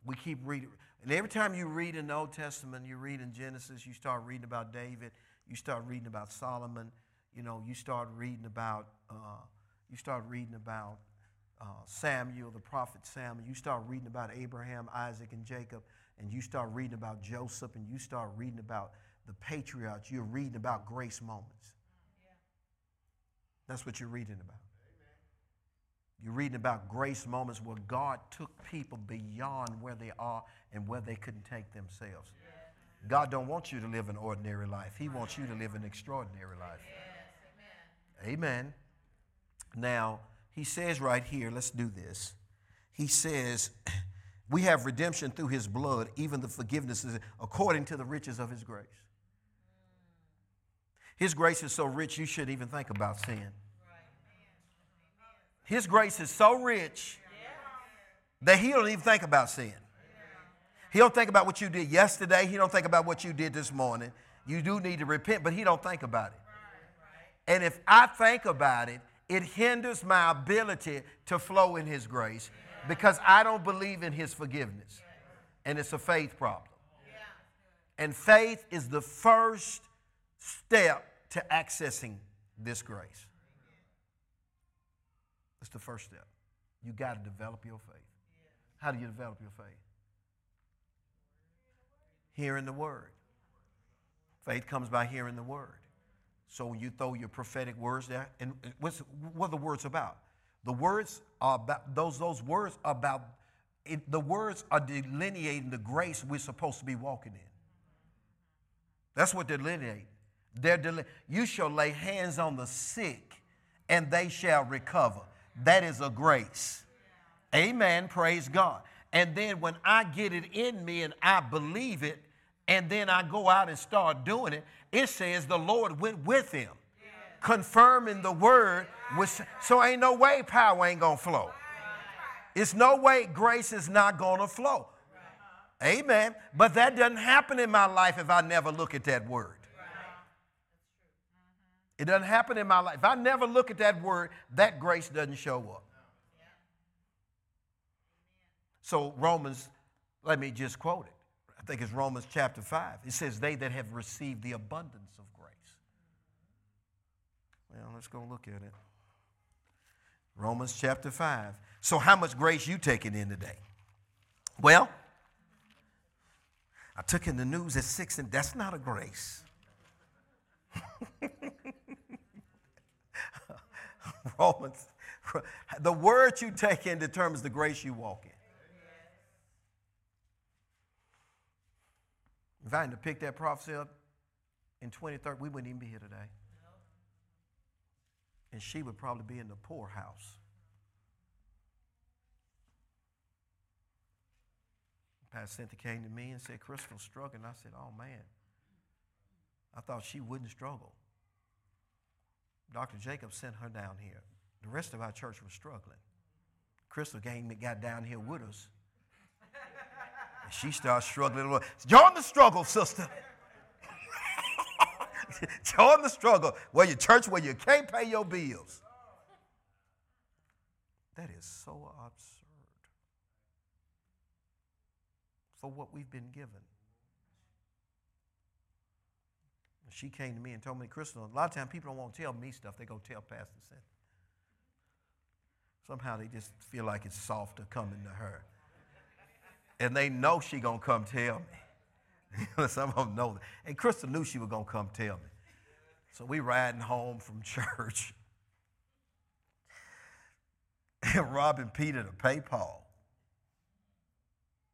We keep reading. And every time you read in the Old Testament, you read in Genesis, you start reading about David, you start reading about Solomon, you know, you start reading about, uh, you start reading about uh, Samuel, the prophet Samuel, you start reading about Abraham, Isaac, and Jacob, and you start reading about Joseph, and you start reading about the patriarchs, you're reading about grace moments. That's what you're reading about. You're reading about grace moments where God took people beyond where they are and where they couldn't take themselves. God don't want you to live an ordinary life. He wants you to live an extraordinary life. Amen. Now, he says right here, let's do this. He says, we have redemption through his blood, even the forgiveness is according to the riches of his grace. His grace is so rich you shouldn't even think about sin. His grace is so rich that he don't even think about sin. He don't think about what you did yesterday. He don't think about what you did this morning. You do need to repent, but he don't think about it. And if I think about it, it hinders my ability to flow in his grace because I don't believe in his forgiveness. And it's a faith problem. And faith is the first step to accessing this grace. That's the first step. You got to develop your faith. How do you develop your faith? Hearing the word. Faith comes by hearing the word. So when you throw your prophetic words there, and what's, what are the words about? The words are about those those words are about it, the words are delineating the grace we're supposed to be walking in. That's what they're delineating. They're del- you shall lay hands on the sick, and they shall recover. That is a grace. Amen. Praise God. And then when I get it in me and I believe it, and then I go out and start doing it, it says the Lord went with him, confirming the word. With, so ain't no way power ain't gonna flow. It's no way grace is not gonna flow. Amen. But that doesn't happen in my life if I never look at that word. It doesn't happen in my life. If I never look at that word, that grace doesn't show up. So, Romans, let me just quote it. I think it's Romans chapter 5. It says, They that have received the abundance of grace. Well, let's go look at it. Romans chapter 5. So, how much grace you taking in today? Well, I took in the news at 6, and that's not a grace. Romans. The word you take in determines the grace you walk in. If I had to pick that prophecy up in 2030, we wouldn't even be here today. And she would probably be in the poorhouse. Pastor Cynthia came to me and said, Crystal's struggling. I said, Oh man. I thought she wouldn't struggle. Dr. Jacob sent her down here. The rest of our church was struggling. Crystal came and got down here with us. And she started struggling a little. Join the struggle, sister. Join the struggle. Where your church where you can't pay your bills. That is so absurd for what we've been given. She came to me and told me, Crystal, a lot of times people don't want to tell me stuff. They go tell Pastor Cynthia. Somehow they just feel like it's softer coming to her. And they know she going to come tell me. Some of them know that. And Crystal knew she was going to come tell me. So we riding home from church. And robbing Peter to pay Paul.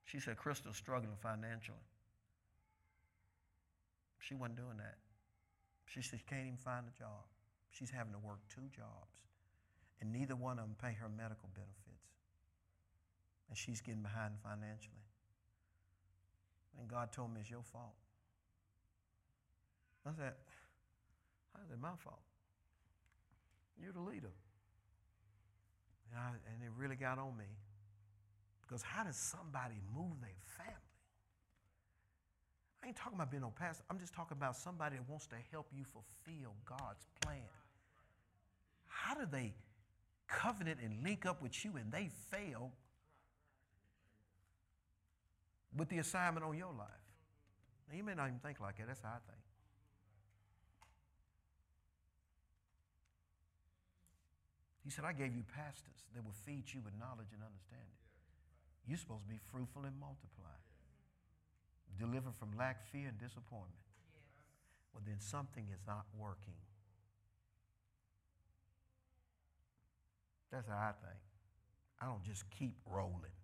She said, Crystal's struggling financially. She wasn't doing that. She says, can't even find a job. She's having to work two jobs, and neither one of them pay her medical benefits. and she's getting behind financially. And God told me it's your fault. I said, How is it my fault? You're the leader. And, I, and it really got on me. Because how does somebody move their family? I ain't talking about being no pastor. I'm just talking about somebody that wants to help you fulfill God's plan. How do they covenant and link up with you and they fail with the assignment on your life? Now, you may not even think like that. That's how I think. He said, I gave you pastors that will feed you with knowledge and understanding. You're supposed to be fruitful and multiply. Deliver from lack, fear, and disappointment. Well, then something is not working. That's how I think. I don't just keep rolling.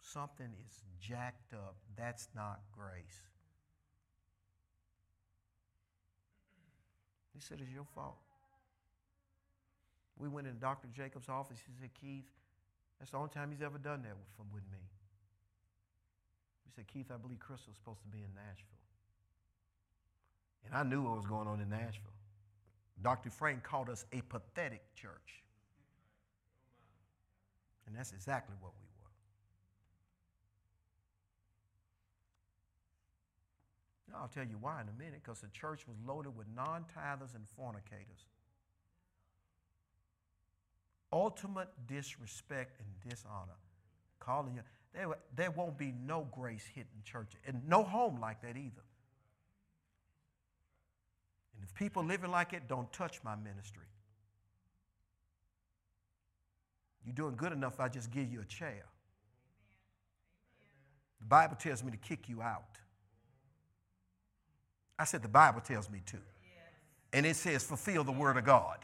Something is jacked up. That's not grace. He said, It's your fault. We went in Dr. Jacobs' office. He said, Keith, that's the only time he's ever done that with, with me. He said, Keith, I believe Crystal's supposed to be in Nashville. And I knew what was going on in Nashville. Dr. Frank called us a pathetic church. And that's exactly what we were. Now, I'll tell you why in a minute, because the church was loaded with non tithers and fornicators ultimate disrespect and dishonor. Calling you, there, there won't be no grace hitting church and no home like that either. And if people living like it, don't touch my ministry. You're doing good enough, I just give you a chair. The Bible tells me to kick you out. I said, the Bible tells me to. And it says, fulfill the word of God.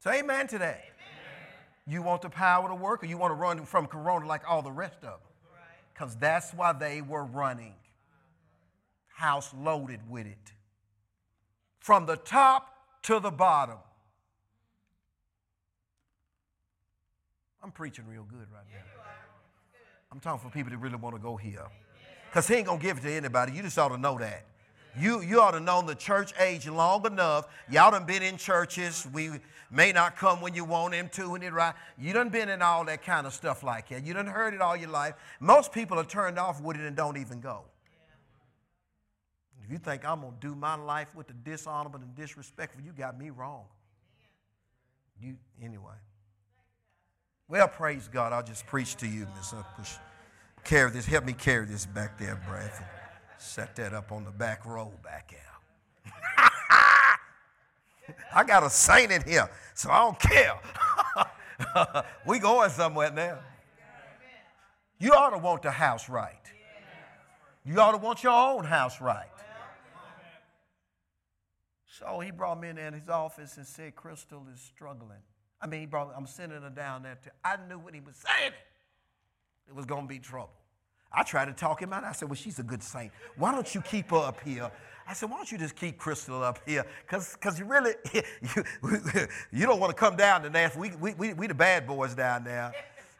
So, amen today. You want the power to work, or you want to run from Corona like all the rest of them? Because that's why they were running. House loaded with it. From the top to the bottom. I'm preaching real good right now. I'm talking for people that really want to go here. Because he ain't going to give it to anybody. You just ought to know that. You, you ought to know the church age long enough. Y'all done been in churches. We may not come when you want him to and it right. You done been in all that kind of stuff like that. You done heard it all your life. Most people are turned off with it and don't even go. If you think I'm to do my life with the dishonorable and disrespectful, you got me wrong. You anyway. Well, praise God. I'll just preach to you, Miss. Carry this. Help me carry this back there, Bradford. Set that up on the back row back out. I got a saint in here, so I don't care. we going somewhere now. You ought to want the house right. You ought to want your own house right. So he brought me in, his office and said, Crystal is struggling. I mean, he brought, I'm sending her down there. To, I knew when he was saying it, it was going to be trouble. I tried to talk him out. I said, Well, she's a good saint. Why don't you keep her up here? I said, Why don't you just keep Crystal up here? Because you really, you, you don't want to come down to Nashville. We, we, we, we the bad boys down there.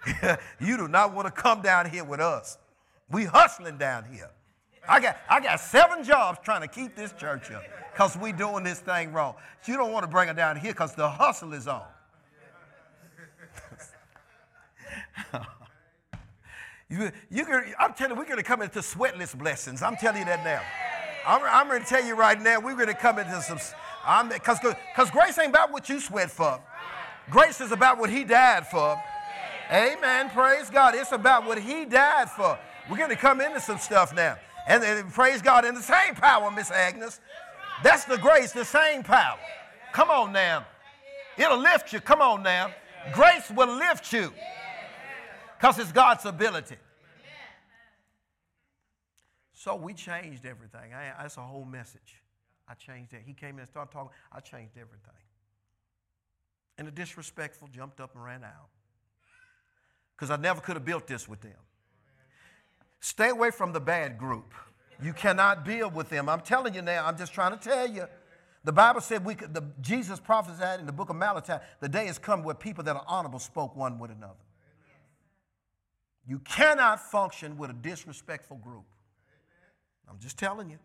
you do not want to come down here with us. We hustling down here. I got, I got seven jobs trying to keep this church up because we doing this thing wrong. You don't want to bring her down here because the hustle is on. You, you can, I'm telling you, we're going to come into sweatless blessings. I'm telling you that now. I'm, I'm going to tell you right now, we're going to come into some, because because grace ain't about what you sweat for. Grace is about what he died for. Amen. Praise God. It's about what he died for. We're going to come into some stuff now. And, and praise God in the same power, Miss Agnes. That's the grace, the same power. Come on now. It'll lift you. Come on now. Grace will lift you because it's God's ability. So we changed everything. I, that's a whole message. I changed it. He came in and started talking. I changed everything. And the disrespectful jumped up and ran out. Because I never could have built this with them. Stay away from the bad group. You cannot build with them. I'm telling you now, I'm just trying to tell you. The Bible said we could, the, Jesus prophesied in the book of Malachi, the day has come where people that are honorable spoke one with another. You cannot function with a disrespectful group. I'm just telling you.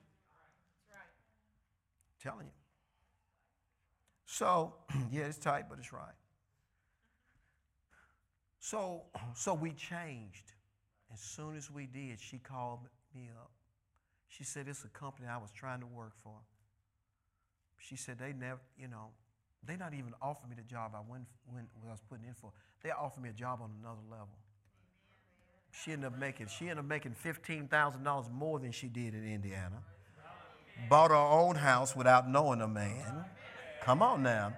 Telling you. So, yeah, it's tight, but it's right. So, so we changed. As soon as we did, she called me up. She said, It's a company I was trying to work for. She said, They never, you know, they not even offered me the job I went, when I was putting in for. They offered me a job on another level. She ended up making, she ended up making $15,000 more than she did in Indiana. Bought her own house without knowing a man. Come on now.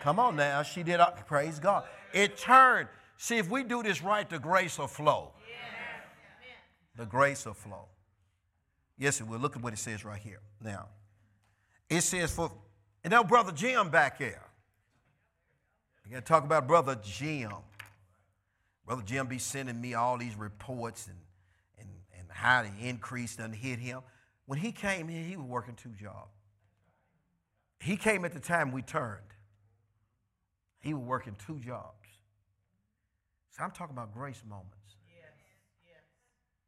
Come on now. She did, uh, praise God. It turned. See, if we do this right, the grace will flow. The grace will flow. Yes, it will. Look at what it says right here. Now, it says for, and now Brother Jim back there. We got to talk about Brother Jim. Brother Jim be sending me all these reports and, and, and how the increase done hit him. When he came here, he was working two jobs. He came at the time we turned. He was working two jobs. So I'm talking about grace moments. Yes, yes.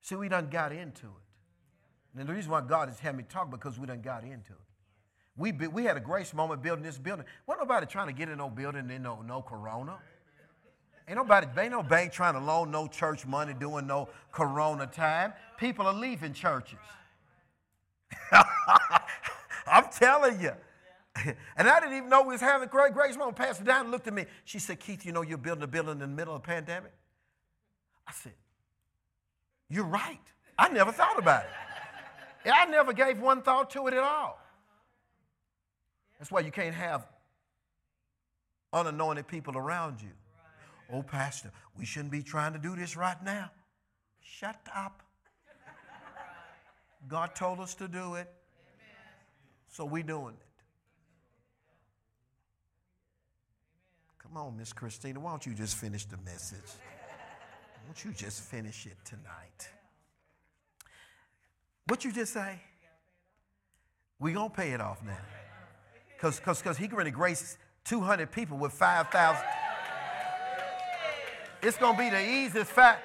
See, we done got into it. And the reason why God has had me talk because we done got into it. We, be, we had a grace moment building this building. Wasn't nobody trying to get in no building in no, no corona. Ain't nobody, ain't no bank trying to loan no church money doing no corona time. People are leaving churches. I'm telling you. And I didn't even know we was having great grace moment. Pastor Down looked at me. She said, Keith, you know you're building a building in the middle of a pandemic? I said, You're right. I never thought about it. I never gave one thought to it at all. That's why you can't have unanointed people around you. Oh, Pastor, we shouldn't be trying to do this right now. Shut up. God told us to do it, so we're doing it. Come on, Miss Christina, why don't you just finish the message? Why don't you just finish it tonight? What you just say? We're gonna pay it off now. Cause, cause, cause he going to grace 200 people with 5,000. It's going to be the easiest fact.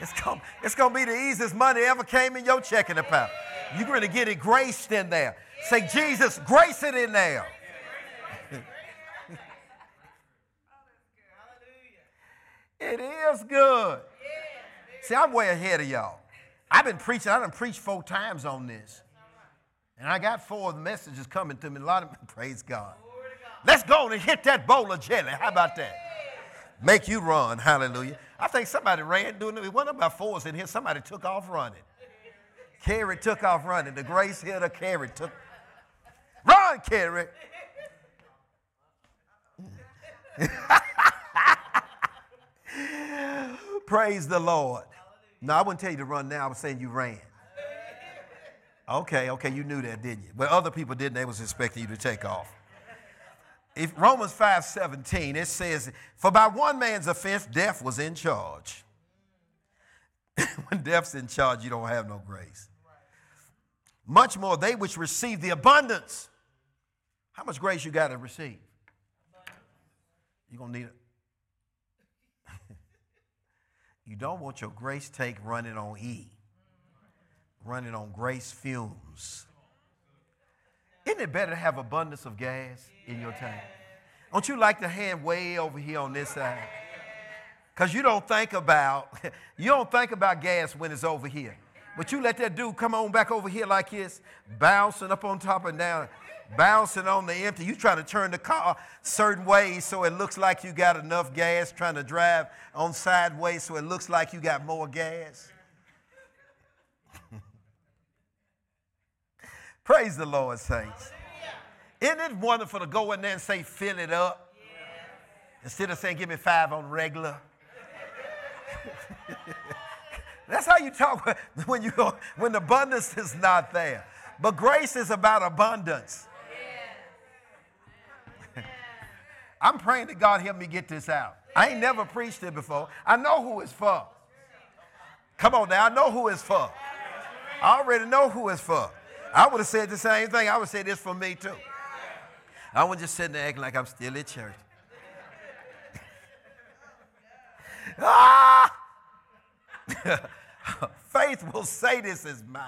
It's going, it's going to be the easiest money ever came in your checking account. You're going to get it graced in there. Say, Jesus, grace it in there. it is good. See, I'm way ahead of y'all. I've been preaching, I done preached four times on this. And I got four of the messages coming to me. A lot of praise God. Let's go and hit that bowl of jelly. How about that? Make you run. Hallelujah. I think somebody ran doing it. One about fours in here. Somebody took off running. Carrie took off running. The grace hitter Carrie took. Run, Carrie. Praise the Lord. No, I wouldn't tell you to run now. I was saying you ran. Okay, okay, you knew that, didn't you? But other people didn't. They was expecting you to take off if Romans 5 17, it says, For by one man's offense, death was in charge. when death's in charge, you don't have no grace. Much more, they which receive the abundance. How much grace you got to receive? You're going to need it. you don't want your grace take running on E, running on grace fumes. Isn't it better to have abundance of gas in your tank? Don't you like the hand way over here on this side? Because you don't think about you don't think about gas when it's over here. But you let that dude come on back over here like this, bouncing up on top and down, bouncing on the empty. You try to turn the car certain ways so it looks like you got enough gas, trying to drive on sideways so it looks like you got more gas. Praise the Lord, saints. Isn't it wonderful to go in there and say, fill it up? Instead of saying, give me five on regular. That's how you talk when, you, when abundance is not there. But grace is about abundance. I'm praying that God help me get this out. I ain't never preached it before. I know who it's for. Come on now, I know who it's for. I already know who it's for. I would have said the same thing. I would say this for me too. I was just sitting there acting like I'm still at church. ah! Faith will say this is mine.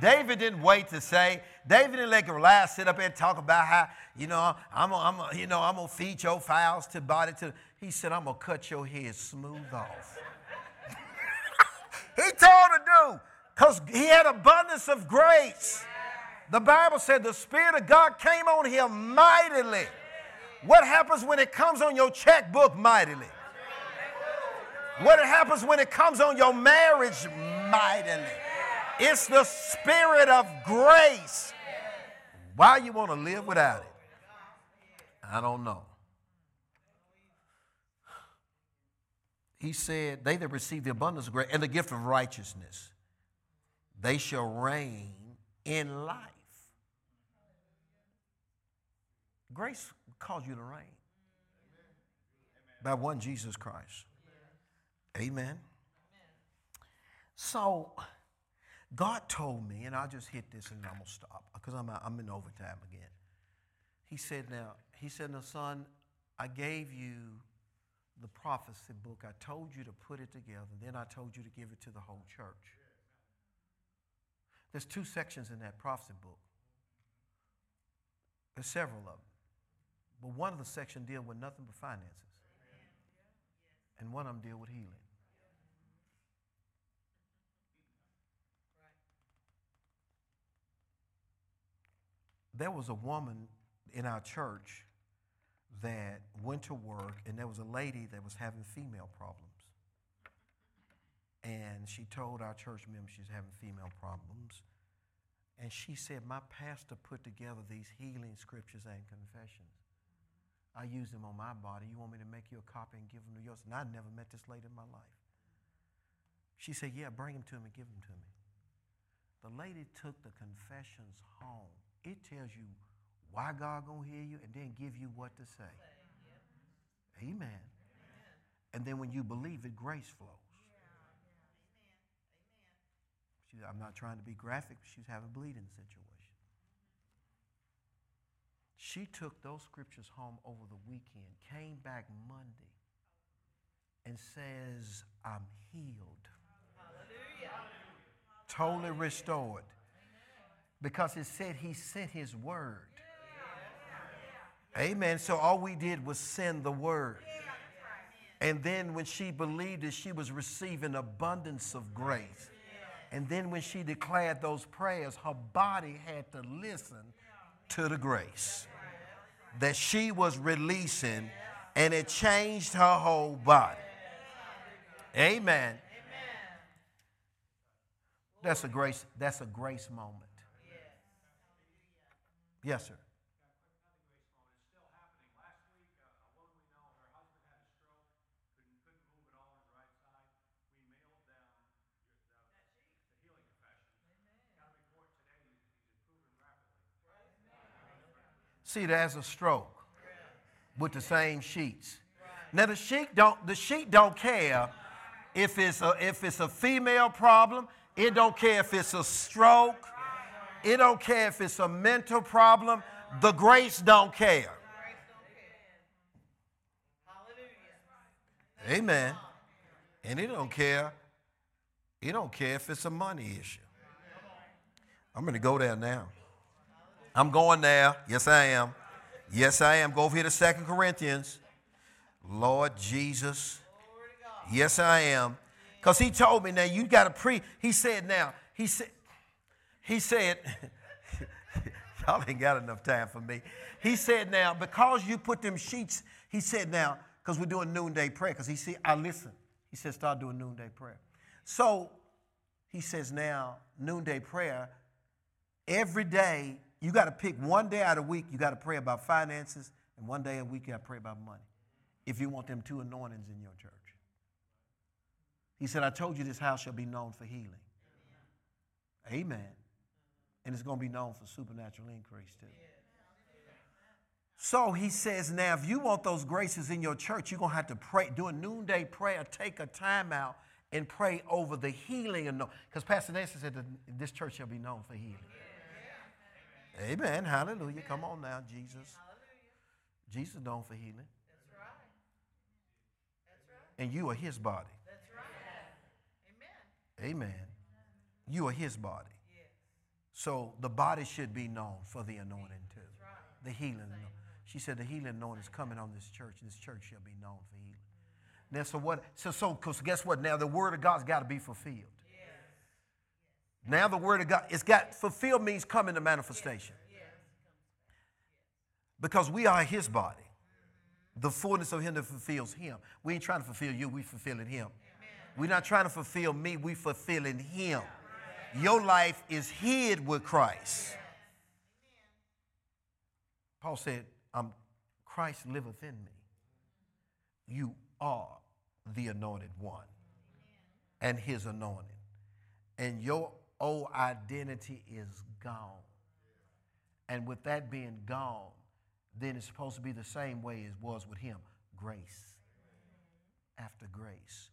David didn't wait to say. David didn't let Goliath sit up and talk about how, you know, I'm gonna, I'm you know, I'm gonna feed your fowls to body to. He said, I'm gonna cut your head smooth off. he told to do, because he had abundance of grace. The Bible said the Spirit of God came on him mightily. What happens when it comes on your checkbook mightily? What happens when it comes on your marriage mightily? It's the spirit of grace. Why you want to live without it? I don't know. He said, They that receive the abundance of grace and the gift of righteousness, they shall reign in life. Grace calls you to reign by one Jesus Christ. Amen. So, God told me, and I'll just hit this and I'm going to stop because I'm, I'm in overtime again. He said, Now, he said, Now, son, I gave you the prophecy book. I told you to put it together. Then I told you to give it to the whole church. There's two sections in that prophecy book. There's several of them. But one of the sections deal with nothing but finances. And one of them deal with healing. there was a woman in our church that went to work, and there was a lady that was having female problems. And she told our church members she's having female problems. And she said, My pastor put together these healing scriptures and confessions. I use them on my body. You want me to make you a copy and give them to yours? And I never met this lady in my life. She said, Yeah, bring them to me, and give them to me. The lady took the confessions home it tells you why God gonna hear you and then give you what to say. Amen. And then when you believe it, grace flows. She, I'm not trying to be graphic, but she's having a bleeding situation. She took those scriptures home over the weekend, came back Monday, and says, I'm healed. Hallelujah. Totally restored because it said he sent his word. Amen. So all we did was send the word. And then when she believed it, she was receiving abundance of grace. And then when she declared those prayers, her body had to listen to the grace that she was releasing, and it changed her whole body. Amen. That's a grace, that's a grace moment. Yes, sir. See, there's a stroke with the same sheets. Now the sheet don't the sheet don't care if it's a, if it's a female problem. It don't care if it's a stroke. It don't care if it's a mental problem. The grace don't care. Amen. And it don't care. It don't care if it's a money issue. I'm going to go there now. I'm going there. Yes, I am. Yes, I am. Go over here to Second Corinthians. Lord Jesus. Yes, I am. Because he told me now you got to pre. He said now, he said, he said, y'all ain't got enough time for me. He said, now, because you put them sheets, he said, now, because we're doing noonday prayer, because he said, I listen. He said, start doing noonday prayer. So he says, now, noonday prayer, every day, you got to pick one day out of the week, you got to pray about finances, and one day a week, you got to pray about money if you want them two anointings in your church. He said, I told you this house shall be known for healing. Amen and it's going to be known for supernatural increase too. So he says, now if you want those graces in your church, you're going to have to pray, do a noonday prayer, take a time out and pray over the healing. Because Pastor Nancy said that this church shall be known for healing. Amen. Hallelujah. Come on now, Jesus. Jesus known for healing. That's right. That's right. And you are his body. That's right. Amen. Amen. You are his body. Yes. So the body should be known for the anointing too. Right. The healing. She said the healing anointing is coming on this church. This church shall be known for healing. Mm-hmm. Now, so what? So, so, cause guess what? Now the word of God's got to be fulfilled. Now the word of God, it's got fulfilled means come into manifestation. Because we are His body, the fullness of Him that fulfills Him. We ain't trying to fulfill you; we fulfilling Him. We're not trying to fulfill me; we fulfilling Him. Your life is hid with Christ. Paul said, "I'm Christ liveth in me." You are the anointed one and his anointing. And your old identity is gone. And with that being gone, then it's supposed to be the same way it was with him grace after grace,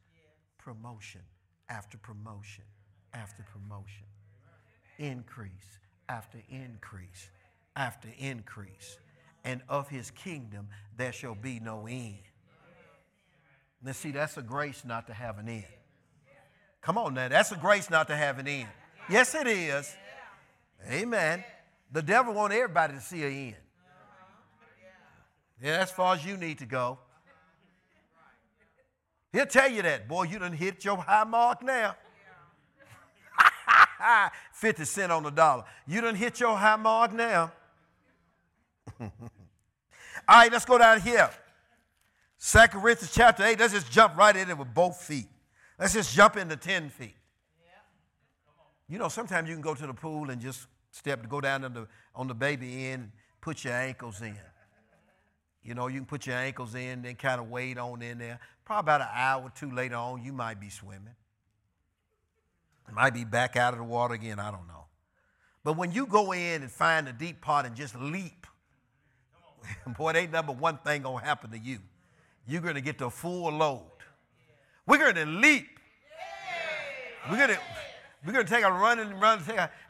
promotion after promotion after promotion, increase after increase after increase. And of his kingdom there shall be no end. Now, see, that's a grace not to have an end. Come on now, that's a grace not to have an end. Yes, it is. Amen. The devil wants everybody to see an end. Yeah, as far as you need to go. He'll tell you that, boy, you done hit your high mark now. 50 cent on the dollar. You done hit your high mark now. All right, let's go down here. 2 Corinthians chapter 8, let's just jump right in it with both feet. Let's just jump into 10 feet. You know, sometimes you can go to the pool and just step, go down on the, on the baby end, put your ankles in. You know, you can put your ankles in, then kind of wade on in there. Probably about an hour or two later on, you might be swimming. You might be back out of the water again, I don't know. But when you go in and find a deep part and just leap, boy, ain't number one thing gonna happen to you you're going to get the full load. We're going to leap. We're going to, we're going to take a run and run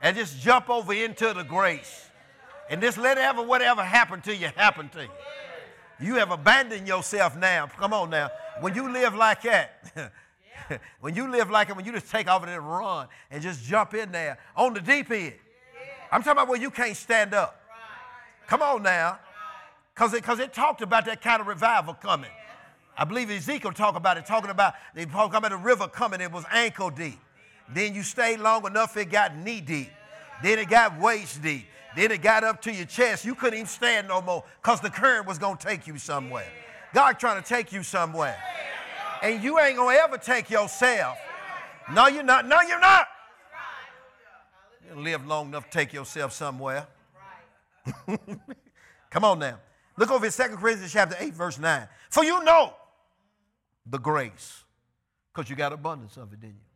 and just jump over into the grace. And just let ever whatever happened to you happen to you. You have abandoned yourself now. Come on now. When you live like that, when you live like it, when you just take off and run and just jump in there on the deep end. I'm talking about where you can't stand up. Come on now. Because it, it talked about that kind of revival coming. I believe Ezekiel talked about it, talking about they talking about the river coming, it was ankle deep. Then you stayed long enough, it got knee deep. Then it got waist deep. Then it got up to your chest. You couldn't even stand no more because the current was going to take you somewhere. God trying to take you somewhere. And you ain't going to ever take yourself. No, you're not. No, you're not. You live long enough to take yourself somewhere. Come on now. Look over in 2 Corinthians chapter 8, verse 9. For you know the grace, because you got abundance of it, didn't you?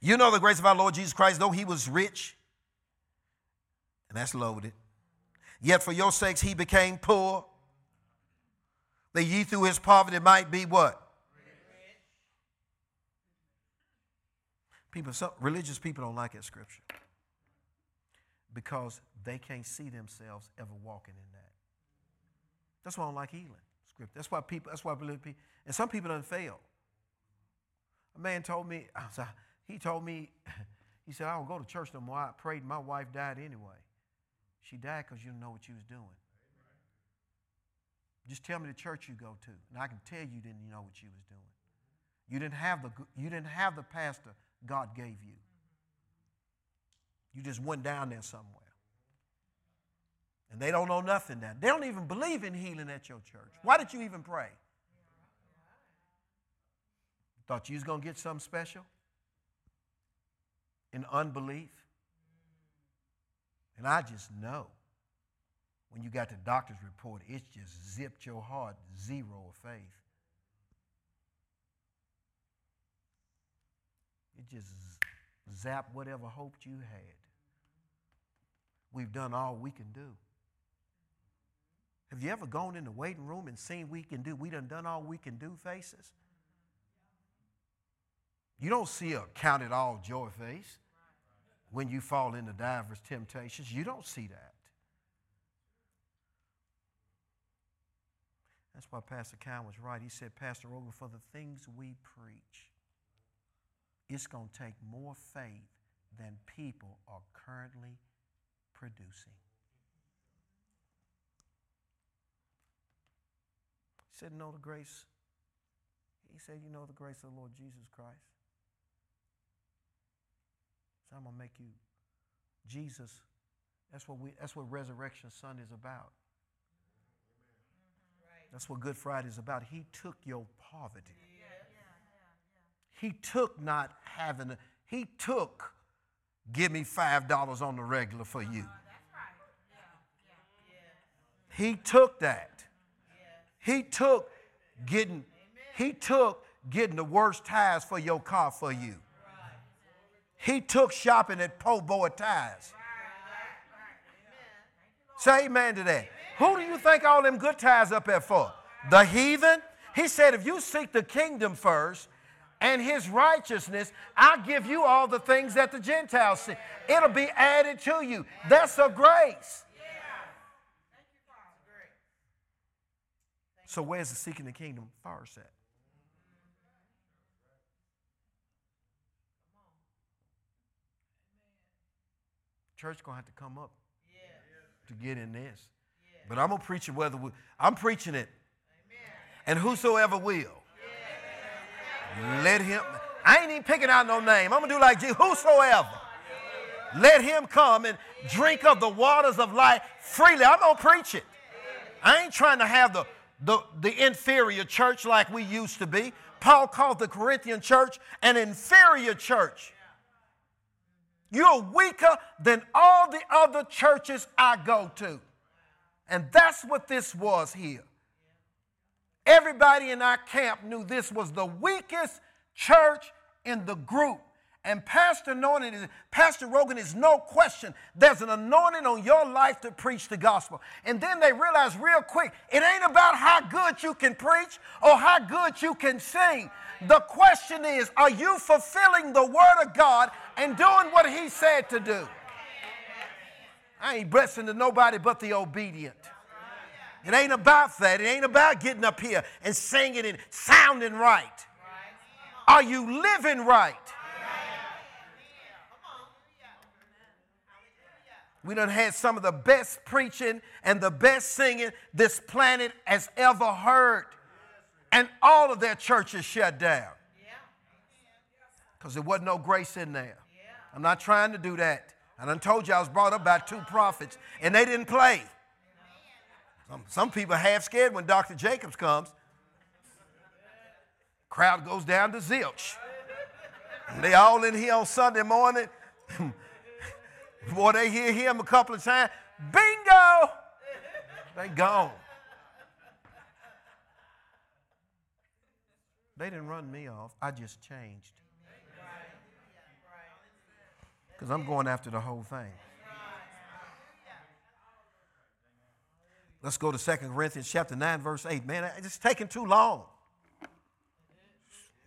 You know the grace of our Lord Jesus Christ, though he was rich, and that's loaded. Yet for your sakes he became poor, that ye through his poverty might be what? People, some religious people don't like that scripture because they can't see themselves ever walking in that. That's why I don't like healing script. That's why people, that's why believe people, and some people don't fail. A man told me, he told me, he said, I don't go to church no more. I prayed my wife died anyway. She died because you didn't know what she was doing. Just tell me the church you go to, and I can tell you didn't know what she was doing. You didn't have the, you didn't have the pastor God gave you. You just went down there somewhere. And they don't know nothing now. They don't even believe in healing at your church. Why did you even pray? Thought you was going to get something special? In unbelief? And I just know when you got the doctor's report, it's just zipped your heart zero of faith. It just zapped whatever hope you had. We've done all we can do. Have you ever gone in the waiting room and seen we can do, we done done all we can do faces? You don't see a count it all joy face. When you fall into divers temptations. You don't see that. That's why Pastor Cowan was right. He said, Pastor Rogan, for the things we preach, it's going to take more faith than people are currently producing. He said, Know the grace. He said, You know the grace of the Lord Jesus Christ. So I'm going to make you Jesus. That's what, we, that's what Resurrection Sunday is about. That's what Good Friday is about. He took your poverty. He took not having, a, he took give me $5 on the regular for you. Uh-huh, he took that. He took getting, he took getting the worst tires for your car for you. He took shopping at Po Boy Tires. Say amen to that. Who do you think all them good ties up there for? The heathen? He said, if you seek the kingdom first and his righteousness, I'll give you all the things that the Gentiles see. It'll be added to you. That's a grace. So where's the seeking the kingdom first at? Church gonna have to come up to get in this. But I'm gonna preach it whether we, I'm preaching it. Amen. And whosoever will. Let him. I ain't even picking out no name. I'm gonna do like Jesus. Whosoever. Let him come and drink of the waters of life freely. I'm gonna preach it. I ain't trying to have the, the, the inferior church like we used to be. Paul called the Corinthian church an inferior church. You're weaker than all the other churches I go to. And that's what this was here. Everybody in our camp knew this was the weakest church in the group. And Pastor anointing, Pastor Rogan is no question. There's an anointing on your life to preach the gospel. And then they realize real quick, it ain't about how good you can preach or how good you can sing. The question is, are you fulfilling the word of God and doing what he said to do? I ain't blessing to nobody but the obedient. It ain't about that. It ain't about getting up here and singing and sounding right. Are you living right? We done had some of the best preaching and the best singing this planet has ever heard. And all of their churches shut down. Because there wasn't no grace in there. I'm not trying to do that. And I told you I was brought up by two prophets, and they didn't play. Some, some people are half scared when Dr. Jacobs comes. Crowd goes down to zilch. And they all in here on Sunday morning. Boy, they hear him a couple of times. Bingo! They gone. They didn't run me off. I just changed. Because I'm going after the whole thing. Let's go to 2 Corinthians chapter 9, verse 8. Man, it's taking too long.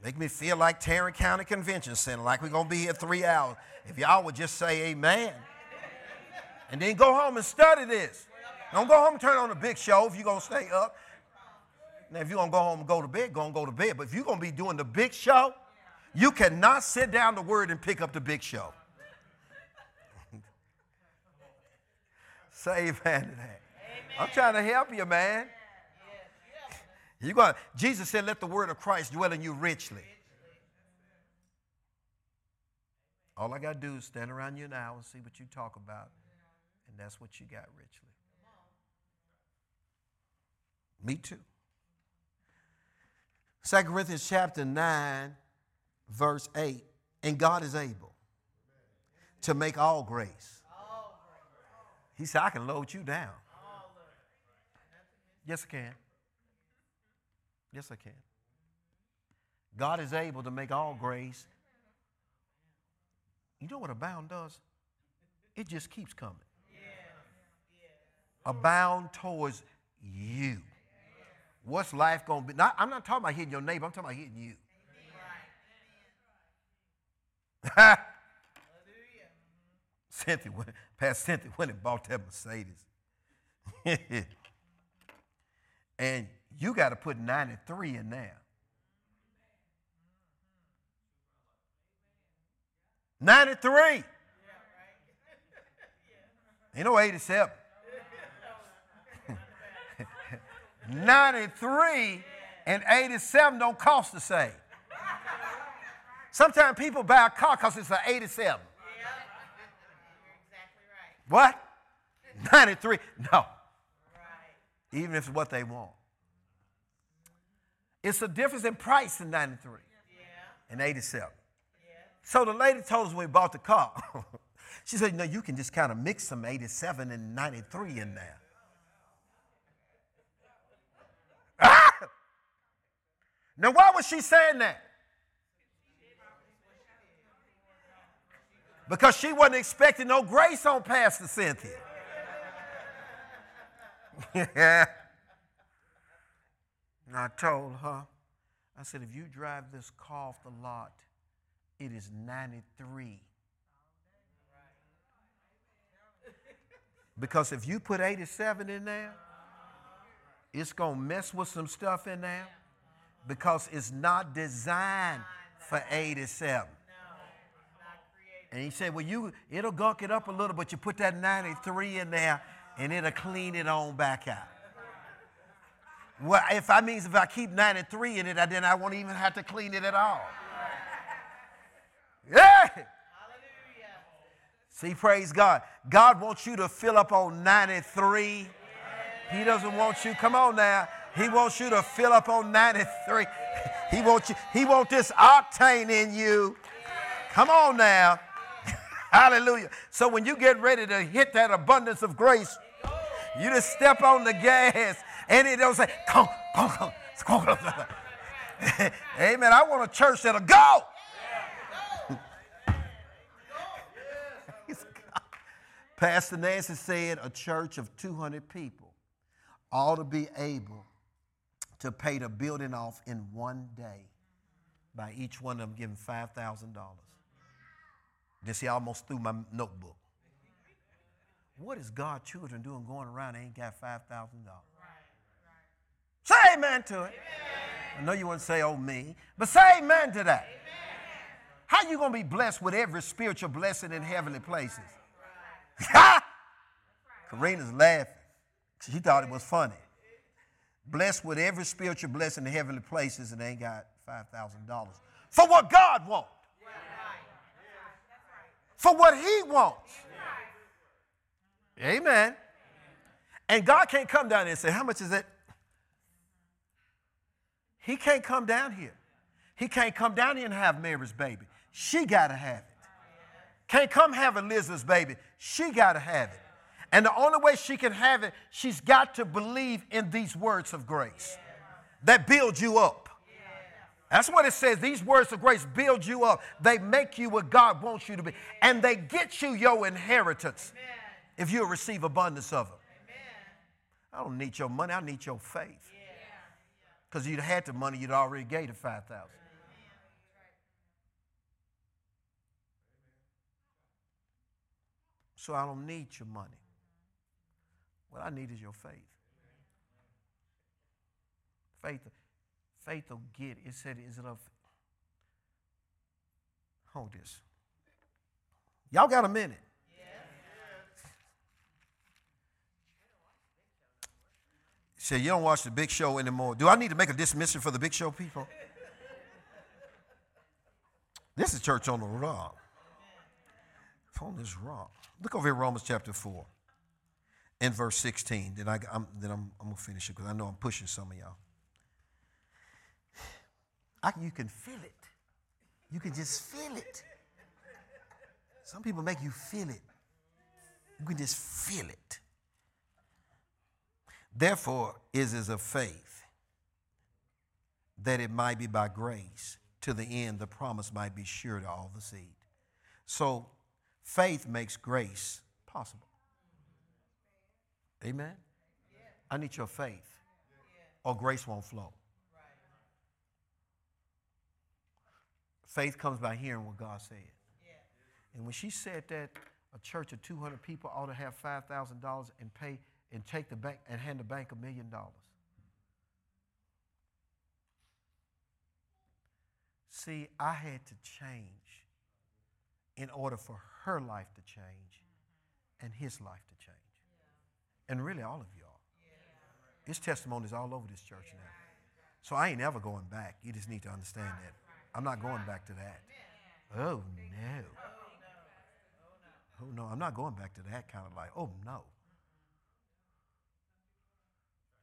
Make me feel like Tarrant County Convention Center, like we're going to be here three hours. If y'all would just say amen. And then go home and study this. Don't go home and turn on the big show if you're going to stay up. Now, if you're going to go home and go to bed, go and go to bed. But if you're going to be doing the big show, you cannot sit down the word and pick up the big show. Say amen to that. I'm trying to help you, man. You got Jesus said, "Let the word of Christ dwell in you richly." All I got to do is stand around you now and see what you talk about, that's what you got richly. Me too. 2 Corinthians chapter 9, verse 8. And God is able to make all grace. He said, I can load you down. Yes, I can. Yes, I can. God is able to make all grace. You know what abound does? It just keeps coming. Abound towards you. What's life going to be? Not, I'm not talking about hitting your neighbor, I'm talking about hitting you. Cynthia went, Pastor Cynthia went and bought that Mercedes. and you got to put 93 in there. 93. Ain't no 87. 93 and 87 don't cost the same. Sometimes people buy a car because it's an 87. What? 93? No. Even if it's what they want. It's a difference in price in 93 and 87. So the lady told us when we bought the car, she said, you know, you can just kind of mix some 87 and 93 in there. Ah! Now, why was she saying that? Because she wasn't expecting no grace on Pastor Cynthia. And I told her, I said, if you drive this car off the lot, it is 93. Because if you put 87 in there, it's going to mess with some stuff in there because it's not designed for 87. And he said, well, you, it'll gunk it up a little, but you put that 93 in there and it'll clean it on back out. Well, if I means if I keep 93 in it, then I won't even have to clean it at all. Yeah. See, praise God. God wants you to fill up on 93. He doesn't want you, come on now. He wants you to fill up on 93. He wants you, he wants this octane in you. Come on now. Hallelujah. So when you get ready to hit that abundance of grace, you just step on the gas and it don't say, come, come, come. Amen. I want a church that'll go. Pastor Nancy said a church of 200 people ought to be able to pay the building off in one day by each one of them giving $5,000. Then see, I almost threw my notebook. What is God children doing going around and ain't got $5,000? Say amen to it. Amen. I know you want to say, oh, me, but say amen to that. Amen. How you going to be blessed with every spiritual blessing in heavenly places? Karina's laughing. She thought it was funny. Blessed with every spiritual blessing in heavenly places and ain't got $5,000 for what God wants. For what He wants. Amen. And God can't come down here and say, How much is it? He can't come down here. He can't come down here and have Mary's baby. She got to have it. Can't come have Elizabeth's baby. She got to have it. And the only way she can have it, she's got to believe in these words of grace that build you up. That's what it says. These words of grace build you up. They make you what God wants you to be. And they get you your inheritance if you receive abundance of them. I don't need your money, I need your faith. Because you'd had the money, you'd already gave the 5000 So I don't need your money. What I need is your faith. Faith, faith will get. It said, is it of? Hold this. Y'all got a minute? Say you don't watch the Big Show anymore. Do I need to make a dismissal for the Big Show people? This is church on the rock. On this rock. Look over here, Romans chapter 4 and verse 16. Then, I, am then I'm, I'm going to finish it because I know I'm pushing some of y'all. I, you can feel it. You can just feel it. Some people make you feel it. You can just feel it. Therefore, is is of faith that it might be by grace to the end the promise might be sure to all the seed. So faith makes grace possible. Amen? I need your faith, or grace won't flow. Faith comes by hearing what God said. And when she said that, a church of 200 people ought to have $5,000 and pay and take the bank and hand the bank a million dollars. See, I had to change in order for her life to change and his life to change. And really, all of y'all. His testimony is all over this church now. So I ain't ever going back. You just need to understand that. I'm not going back to that. Oh, no. Oh, no, I'm not going back to that kind of life. Oh, no.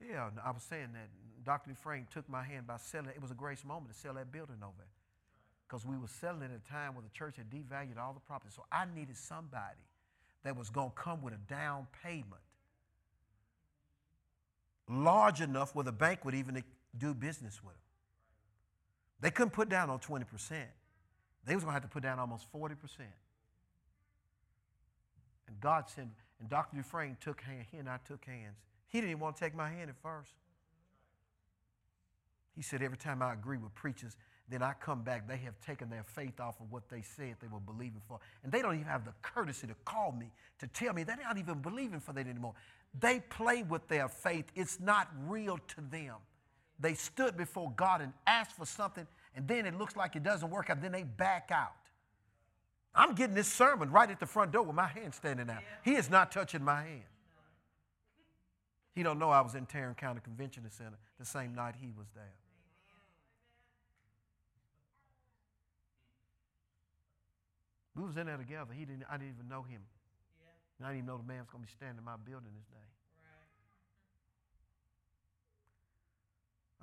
Yeah, I was saying that Dr. Frank took my hand by selling. It was a grace moment to sell that building over because we were selling it at a time where the church had devalued all the property. So I needed somebody that was going to come with a down payment large enough where the bank would even do business with them. They couldn't put down on 20%. They was going to have to put down almost 40%. And God said, and Dr. Dufresne took hand, he and I took hands. He didn't even want to take my hand at first. He said, every time I agree with preachers, then I come back, they have taken their faith off of what they said they were believing for. And they don't even have the courtesy to call me to tell me they're not even believing for that anymore. They play with their faith, it's not real to them. They stood before God and asked for something, and then it looks like it doesn't work out, then they back out. I'm getting this sermon right at the front door with my hand standing out. He is not touching my hand. He don't know I was in Tarrant County Convention Center the same night he was there. We was in there together. He didn't, I didn't even know him. Yeah. I didn't even know the man's going to be standing in my building this day. Right.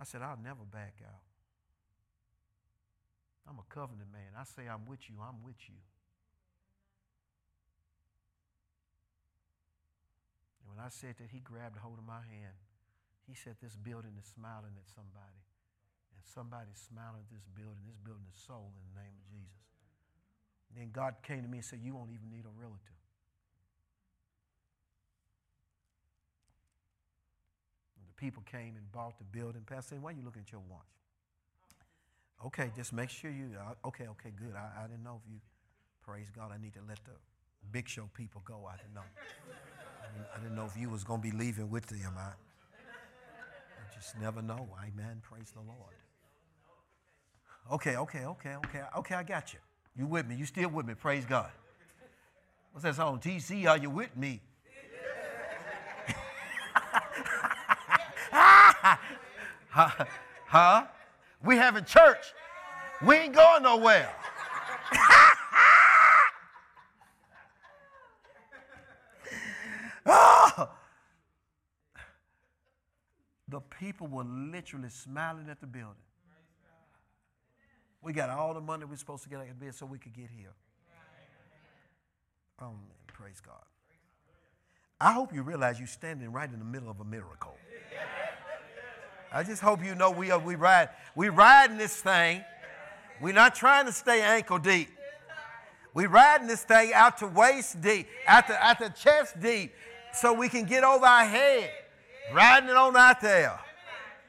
I said, I'll never back out. I'm a covenant man. I say I'm with you, I'm with you. And when I said that, he grabbed a hold of my hand. He said, This building is smiling at somebody. And somebody's smiling at this building. This building is soul in the name of Jesus. Then God came to me and said, You won't even need a realtor. And the people came and bought the building. Pastor, why are you looking at your watch? Okay, just make sure you, uh, okay, okay, good. I, I didn't know if you, praise God, I need to let the big show people go. I didn't know. I didn't, I didn't know if you was to be leaving with them. I, I just never know. Amen. Praise the Lord. Okay, okay, okay, okay, okay, I got you. You with me? You still with me? Praise God. What's that song? TC, are you with me? Huh? huh? We having church. We ain't going nowhere. oh. The people were literally smiling at the building. We got all the money we're supposed to get out of bed so we could get here. Oh, man, praise God. I hope you realize you're standing right in the middle of a miracle. I just hope you know we are we ride we riding this thing. We're not trying to stay ankle deep. We riding this thing out to waist deep, out to, out to chest deep, so we can get over our head. Riding it on out there.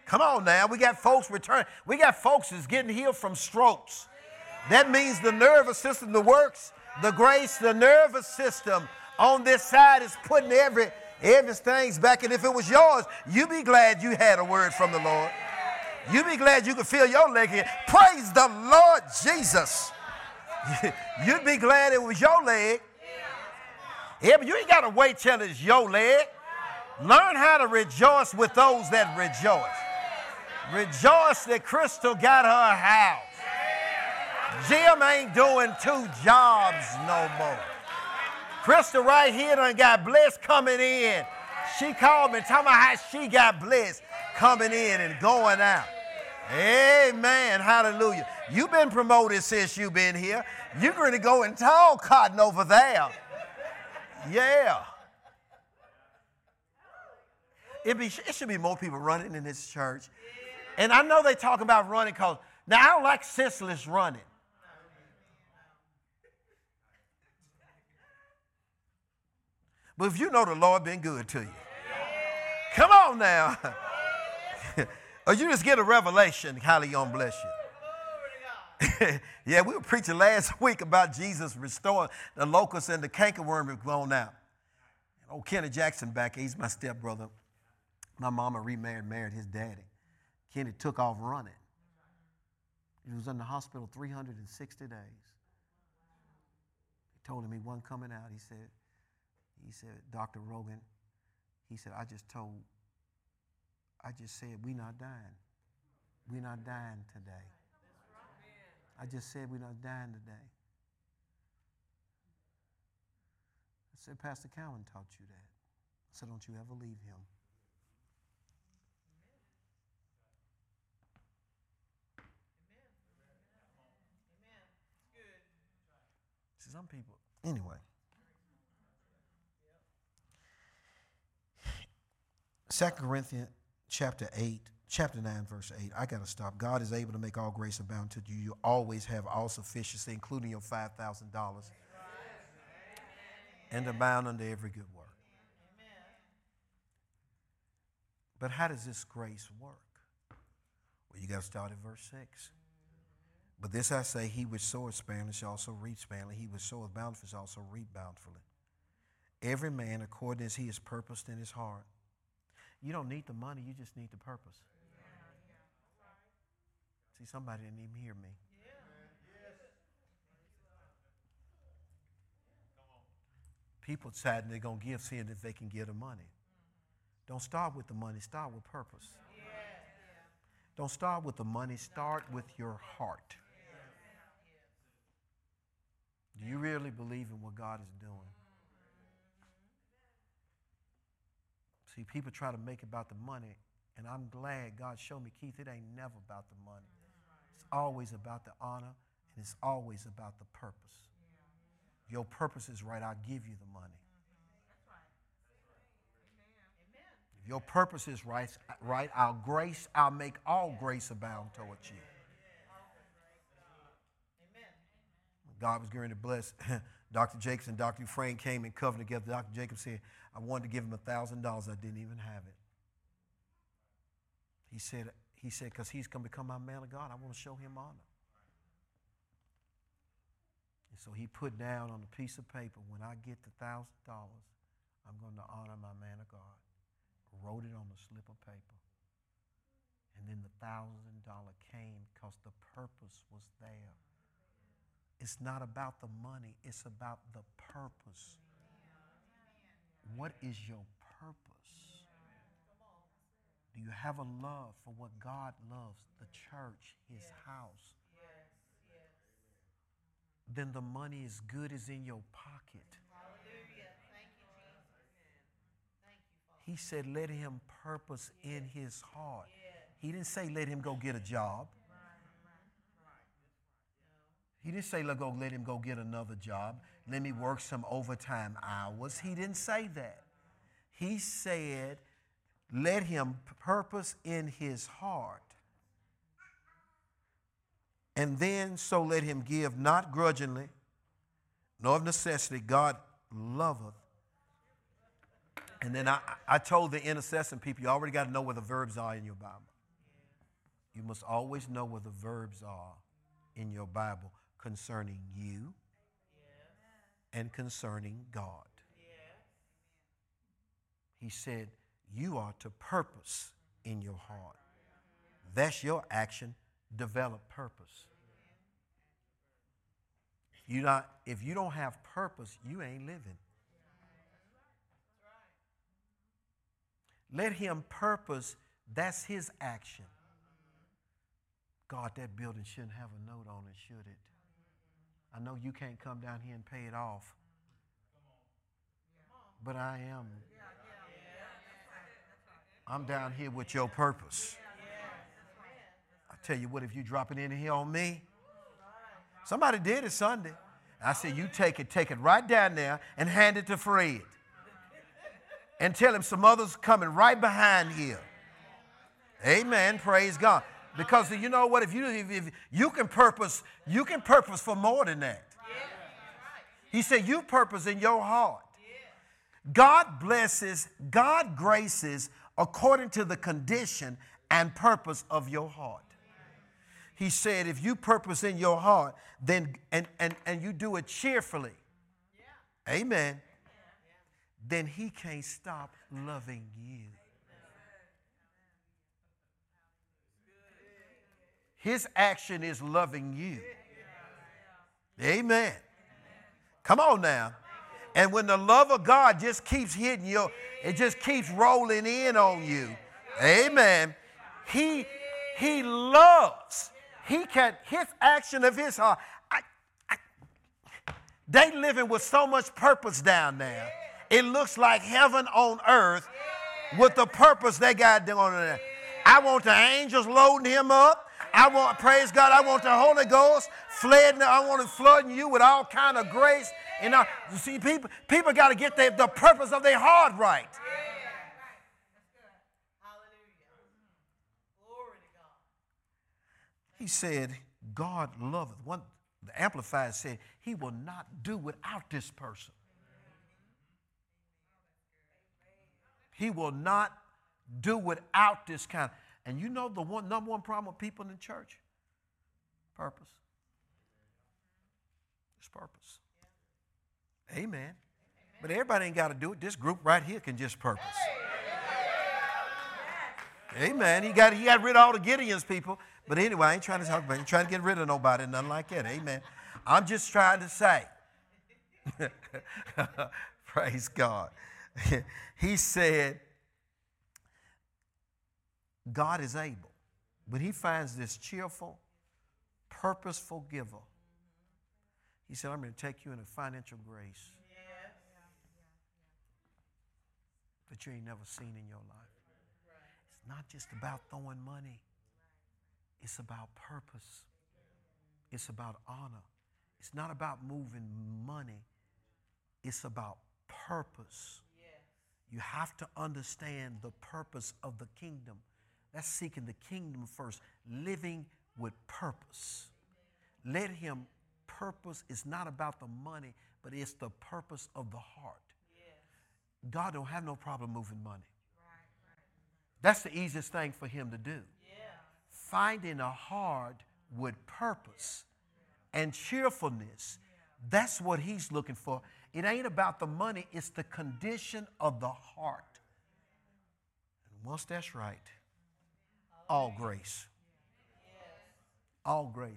Come on now, we got folks returning. We got folks that's getting healed from strokes. That means the nervous system that works, the grace, the nervous system on this side is putting every everything's back. And if it was yours, you'd be glad you had a word from the Lord. You'd be glad you could feel your leg here. Praise the Lord Jesus. You'd be glad it was your leg. Yeah, but you ain't got to wait till it's your leg. Learn how to rejoice with those that rejoice. Rejoice that Crystal got her house. Jim ain't doing two jobs no more. Crystal right here done got bliss coming in. She called me talking about how she got bliss coming in and going out. Amen. Hallelujah. You've been promoted since you've been here. You're going to go and tall cotton over there. Yeah. It, be, it should be more people running in this church. And I know they talk about running because now I don't like senseless running. But if you know the Lord been good to you, come on now. or you just get a revelation, gonna bless you. yeah, we were preaching last week about Jesus restoring the locusts and the cankerworm have gone out. Old Kenny Jackson back, he's my stepbrother. My mama remarried, married his daddy. Kenny took off running. He was in the hospital 360 days. Told him he wasn't coming out. He said, he said, Dr. Rogan, he said, I just told, I just said, we're not dying. We're not dying today. I just said we're not dying today. I said, Pastor Cowan taught you that. I said, don't you ever leave him. See, some people, anyway. Second Corinthians chapter 8, chapter 9, verse 8. I got to stop. God is able to make all grace abound to you. You always have all sufficiency, including your $5,000, and abound unto every good work. But how does this grace work? Well, you got to start at verse 6. But this I say, he which soweth sparingly shall also reap sparingly. He which soweth bountifully shall also reap bountifully. Every man according as he is purposed in his heart. You don't need the money, you just need the purpose. See, somebody didn't even hear me. People deciding they're going to give seeing if they can get the money. Don't start with the money, start with purpose. Don't start with the money, start with your heart. Do you really believe in what God is doing? See, people try to make about the money, and I'm glad God showed me, Keith, it ain't never about the money. It's always about the honor, and it's always about the purpose. Your purpose is right, I'll give you the money. If your purpose is right, right, I'll grace, I'll make all grace abound towards you. Amen. God was going to bless Dr. Jacobs and Dr. Dufresne came and covenant together. Dr. Jacobs said, I wanted to give him $1,000. I didn't even have it. He said, he said, because he's going to become my man of God, I want to show him honor. And so he put down on a piece of paper, when I get the $1,000, I'm going to honor my man of God. Wrote it on a slip of paper. And then the $1,000 came because the purpose was there. It's not about the money, it's about the purpose. What is your purpose? Do you have a love for what God loves, the church, his house? Then the money is good as in your pocket. He said, let him purpose in his heart. He didn't say, let him go get a job. He didn't say, let, go, let him go get another job. Let me work some overtime hours. He didn't say that. He said, let him purpose in his heart. And then so let him give, not grudgingly, nor of necessity. God loveth. And then I, I told the intercessing people, you already got to know where the verbs are in your Bible. You must always know where the verbs are in your Bible concerning you and concerning God. He said, You are to purpose in your heart. That's your action. Develop purpose. You not, if you don't have purpose, you ain't living. Let him purpose, that's his action. God, that building shouldn't have a note on it, should it? I know you can't come down here and pay it off. But I am. I'm down here with your purpose. I tell you what, if you drop it in here on me, somebody did it Sunday. I said, you take it, take it right down there and hand it to Fred. And tell him some others coming right behind here. Amen. Praise God. Because you know what? If you if, if you can purpose, you can purpose for more than that. He said, You purpose in your heart. God blesses, God graces according to the condition and purpose of your heart. He said, if you purpose in your heart, then and and, and you do it cheerfully. Amen. Then he can't stop loving you. His action is loving you. Amen. Come on now. And when the love of God just keeps hitting you, it just keeps rolling in on you. Amen. He he loves. He can his action of his heart. I, I, they living with so much purpose down there. It looks like heaven on earth with the purpose they got down there. I want the angels loading him up. I want, praise God, I want the Holy Ghost flooding, I want it flooding you with all kind of grace. And I, you see, people, people got to get the, the purpose of their heart right. He said, God loveth. One, the Amplified said, He will not do without this person. He will not do without this kind. And you know the one number one problem with people in the church? Purpose. It's purpose. Amen. But everybody ain't got to do it. This group right here can just purpose. Amen. He got, he got rid of all the Gideon's people. But anyway, I ain't trying to talk about it. trying to get rid of nobody, nothing like that. Amen. I'm just trying to say. Praise God. he said, God is able. But he finds this cheerful, purposeful giver. He said, I'm going to take you into financial grace that you ain't never seen in your life. It's not just about throwing money, it's about purpose, it's about honor. It's not about moving money, it's about purpose. You have to understand the purpose of the kingdom. That's seeking the kingdom first, living with purpose. Let him purpose is not about the money, but it's the purpose of the heart. God don't have no problem moving money. That's the easiest thing for him to do. Finding a heart with purpose and cheerfulness, that's what he's looking for. It ain't about the money, it's the condition of the heart. And once that's right, all grace. All grace.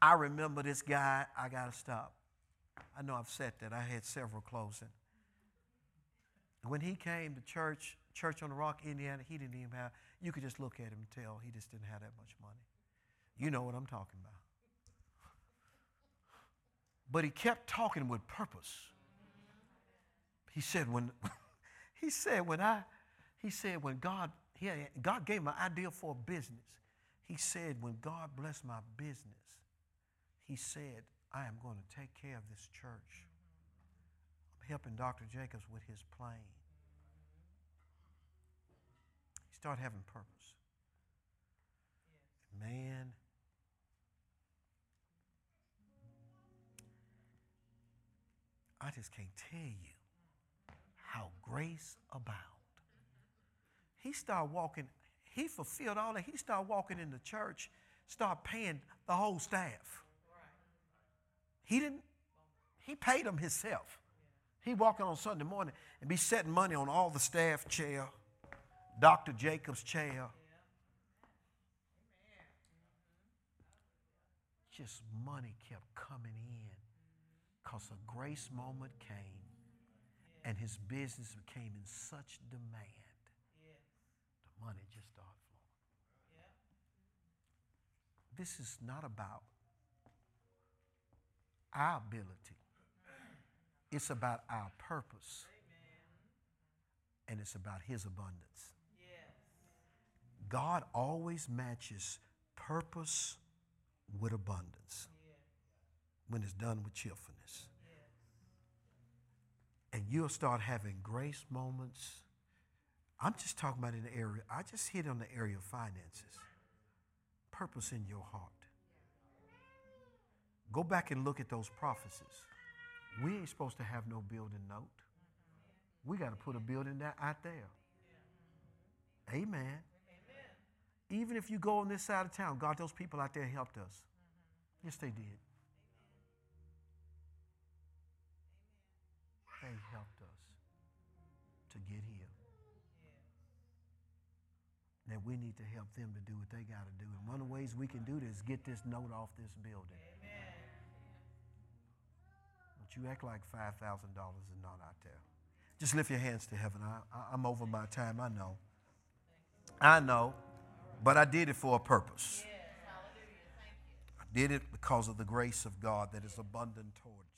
I remember this guy, I got to stop. I know I've said that. I had several closing. When he came to church, Church on the Rock, Indiana, he didn't even have, you could just look at him and tell he just didn't have that much money. You know what I'm talking about. But he kept talking with purpose. He said, when, he said, when I, he said, when God he, God gave my idea for a business. He said, when God blessed my business, He said, I am going to take care of this church. I'm helping Dr. Jacobs with his plane. He started having purpose. Man, I just can't tell you how grace abounds. He started walking, he fulfilled all that. He started walking in the church, started paying the whole staff. He didn't, he paid them himself. He walking on Sunday morning and be setting money on all the staff chair, Dr. Jacobs' chair. Just money kept coming in because a grace moment came and his business became in such demand money just started flowing. Yeah. This is not about our ability, it's about our purpose, and it's about His abundance. Yes. God always matches purpose with abundance when it's done with cheerfulness. And you'll start having grace moments I'm just talking about in the area, I just hit on the area of finances. Purpose in your heart. Go back and look at those prophecies. We ain't supposed to have no building note. We got to put a building that out there. Amen. Even if you go on this side of town, God, those people out there helped us. Yes, they did. They helped us to get here. That we need to help them to do what they got to do. And one of the ways we can do this is get this note off this building. Don't you act like $5,000 is not out there. Just lift your hands to heaven. I, am over my time, I know. I know, but I did it for a purpose. I did it because of the grace of God that is abundant toward you.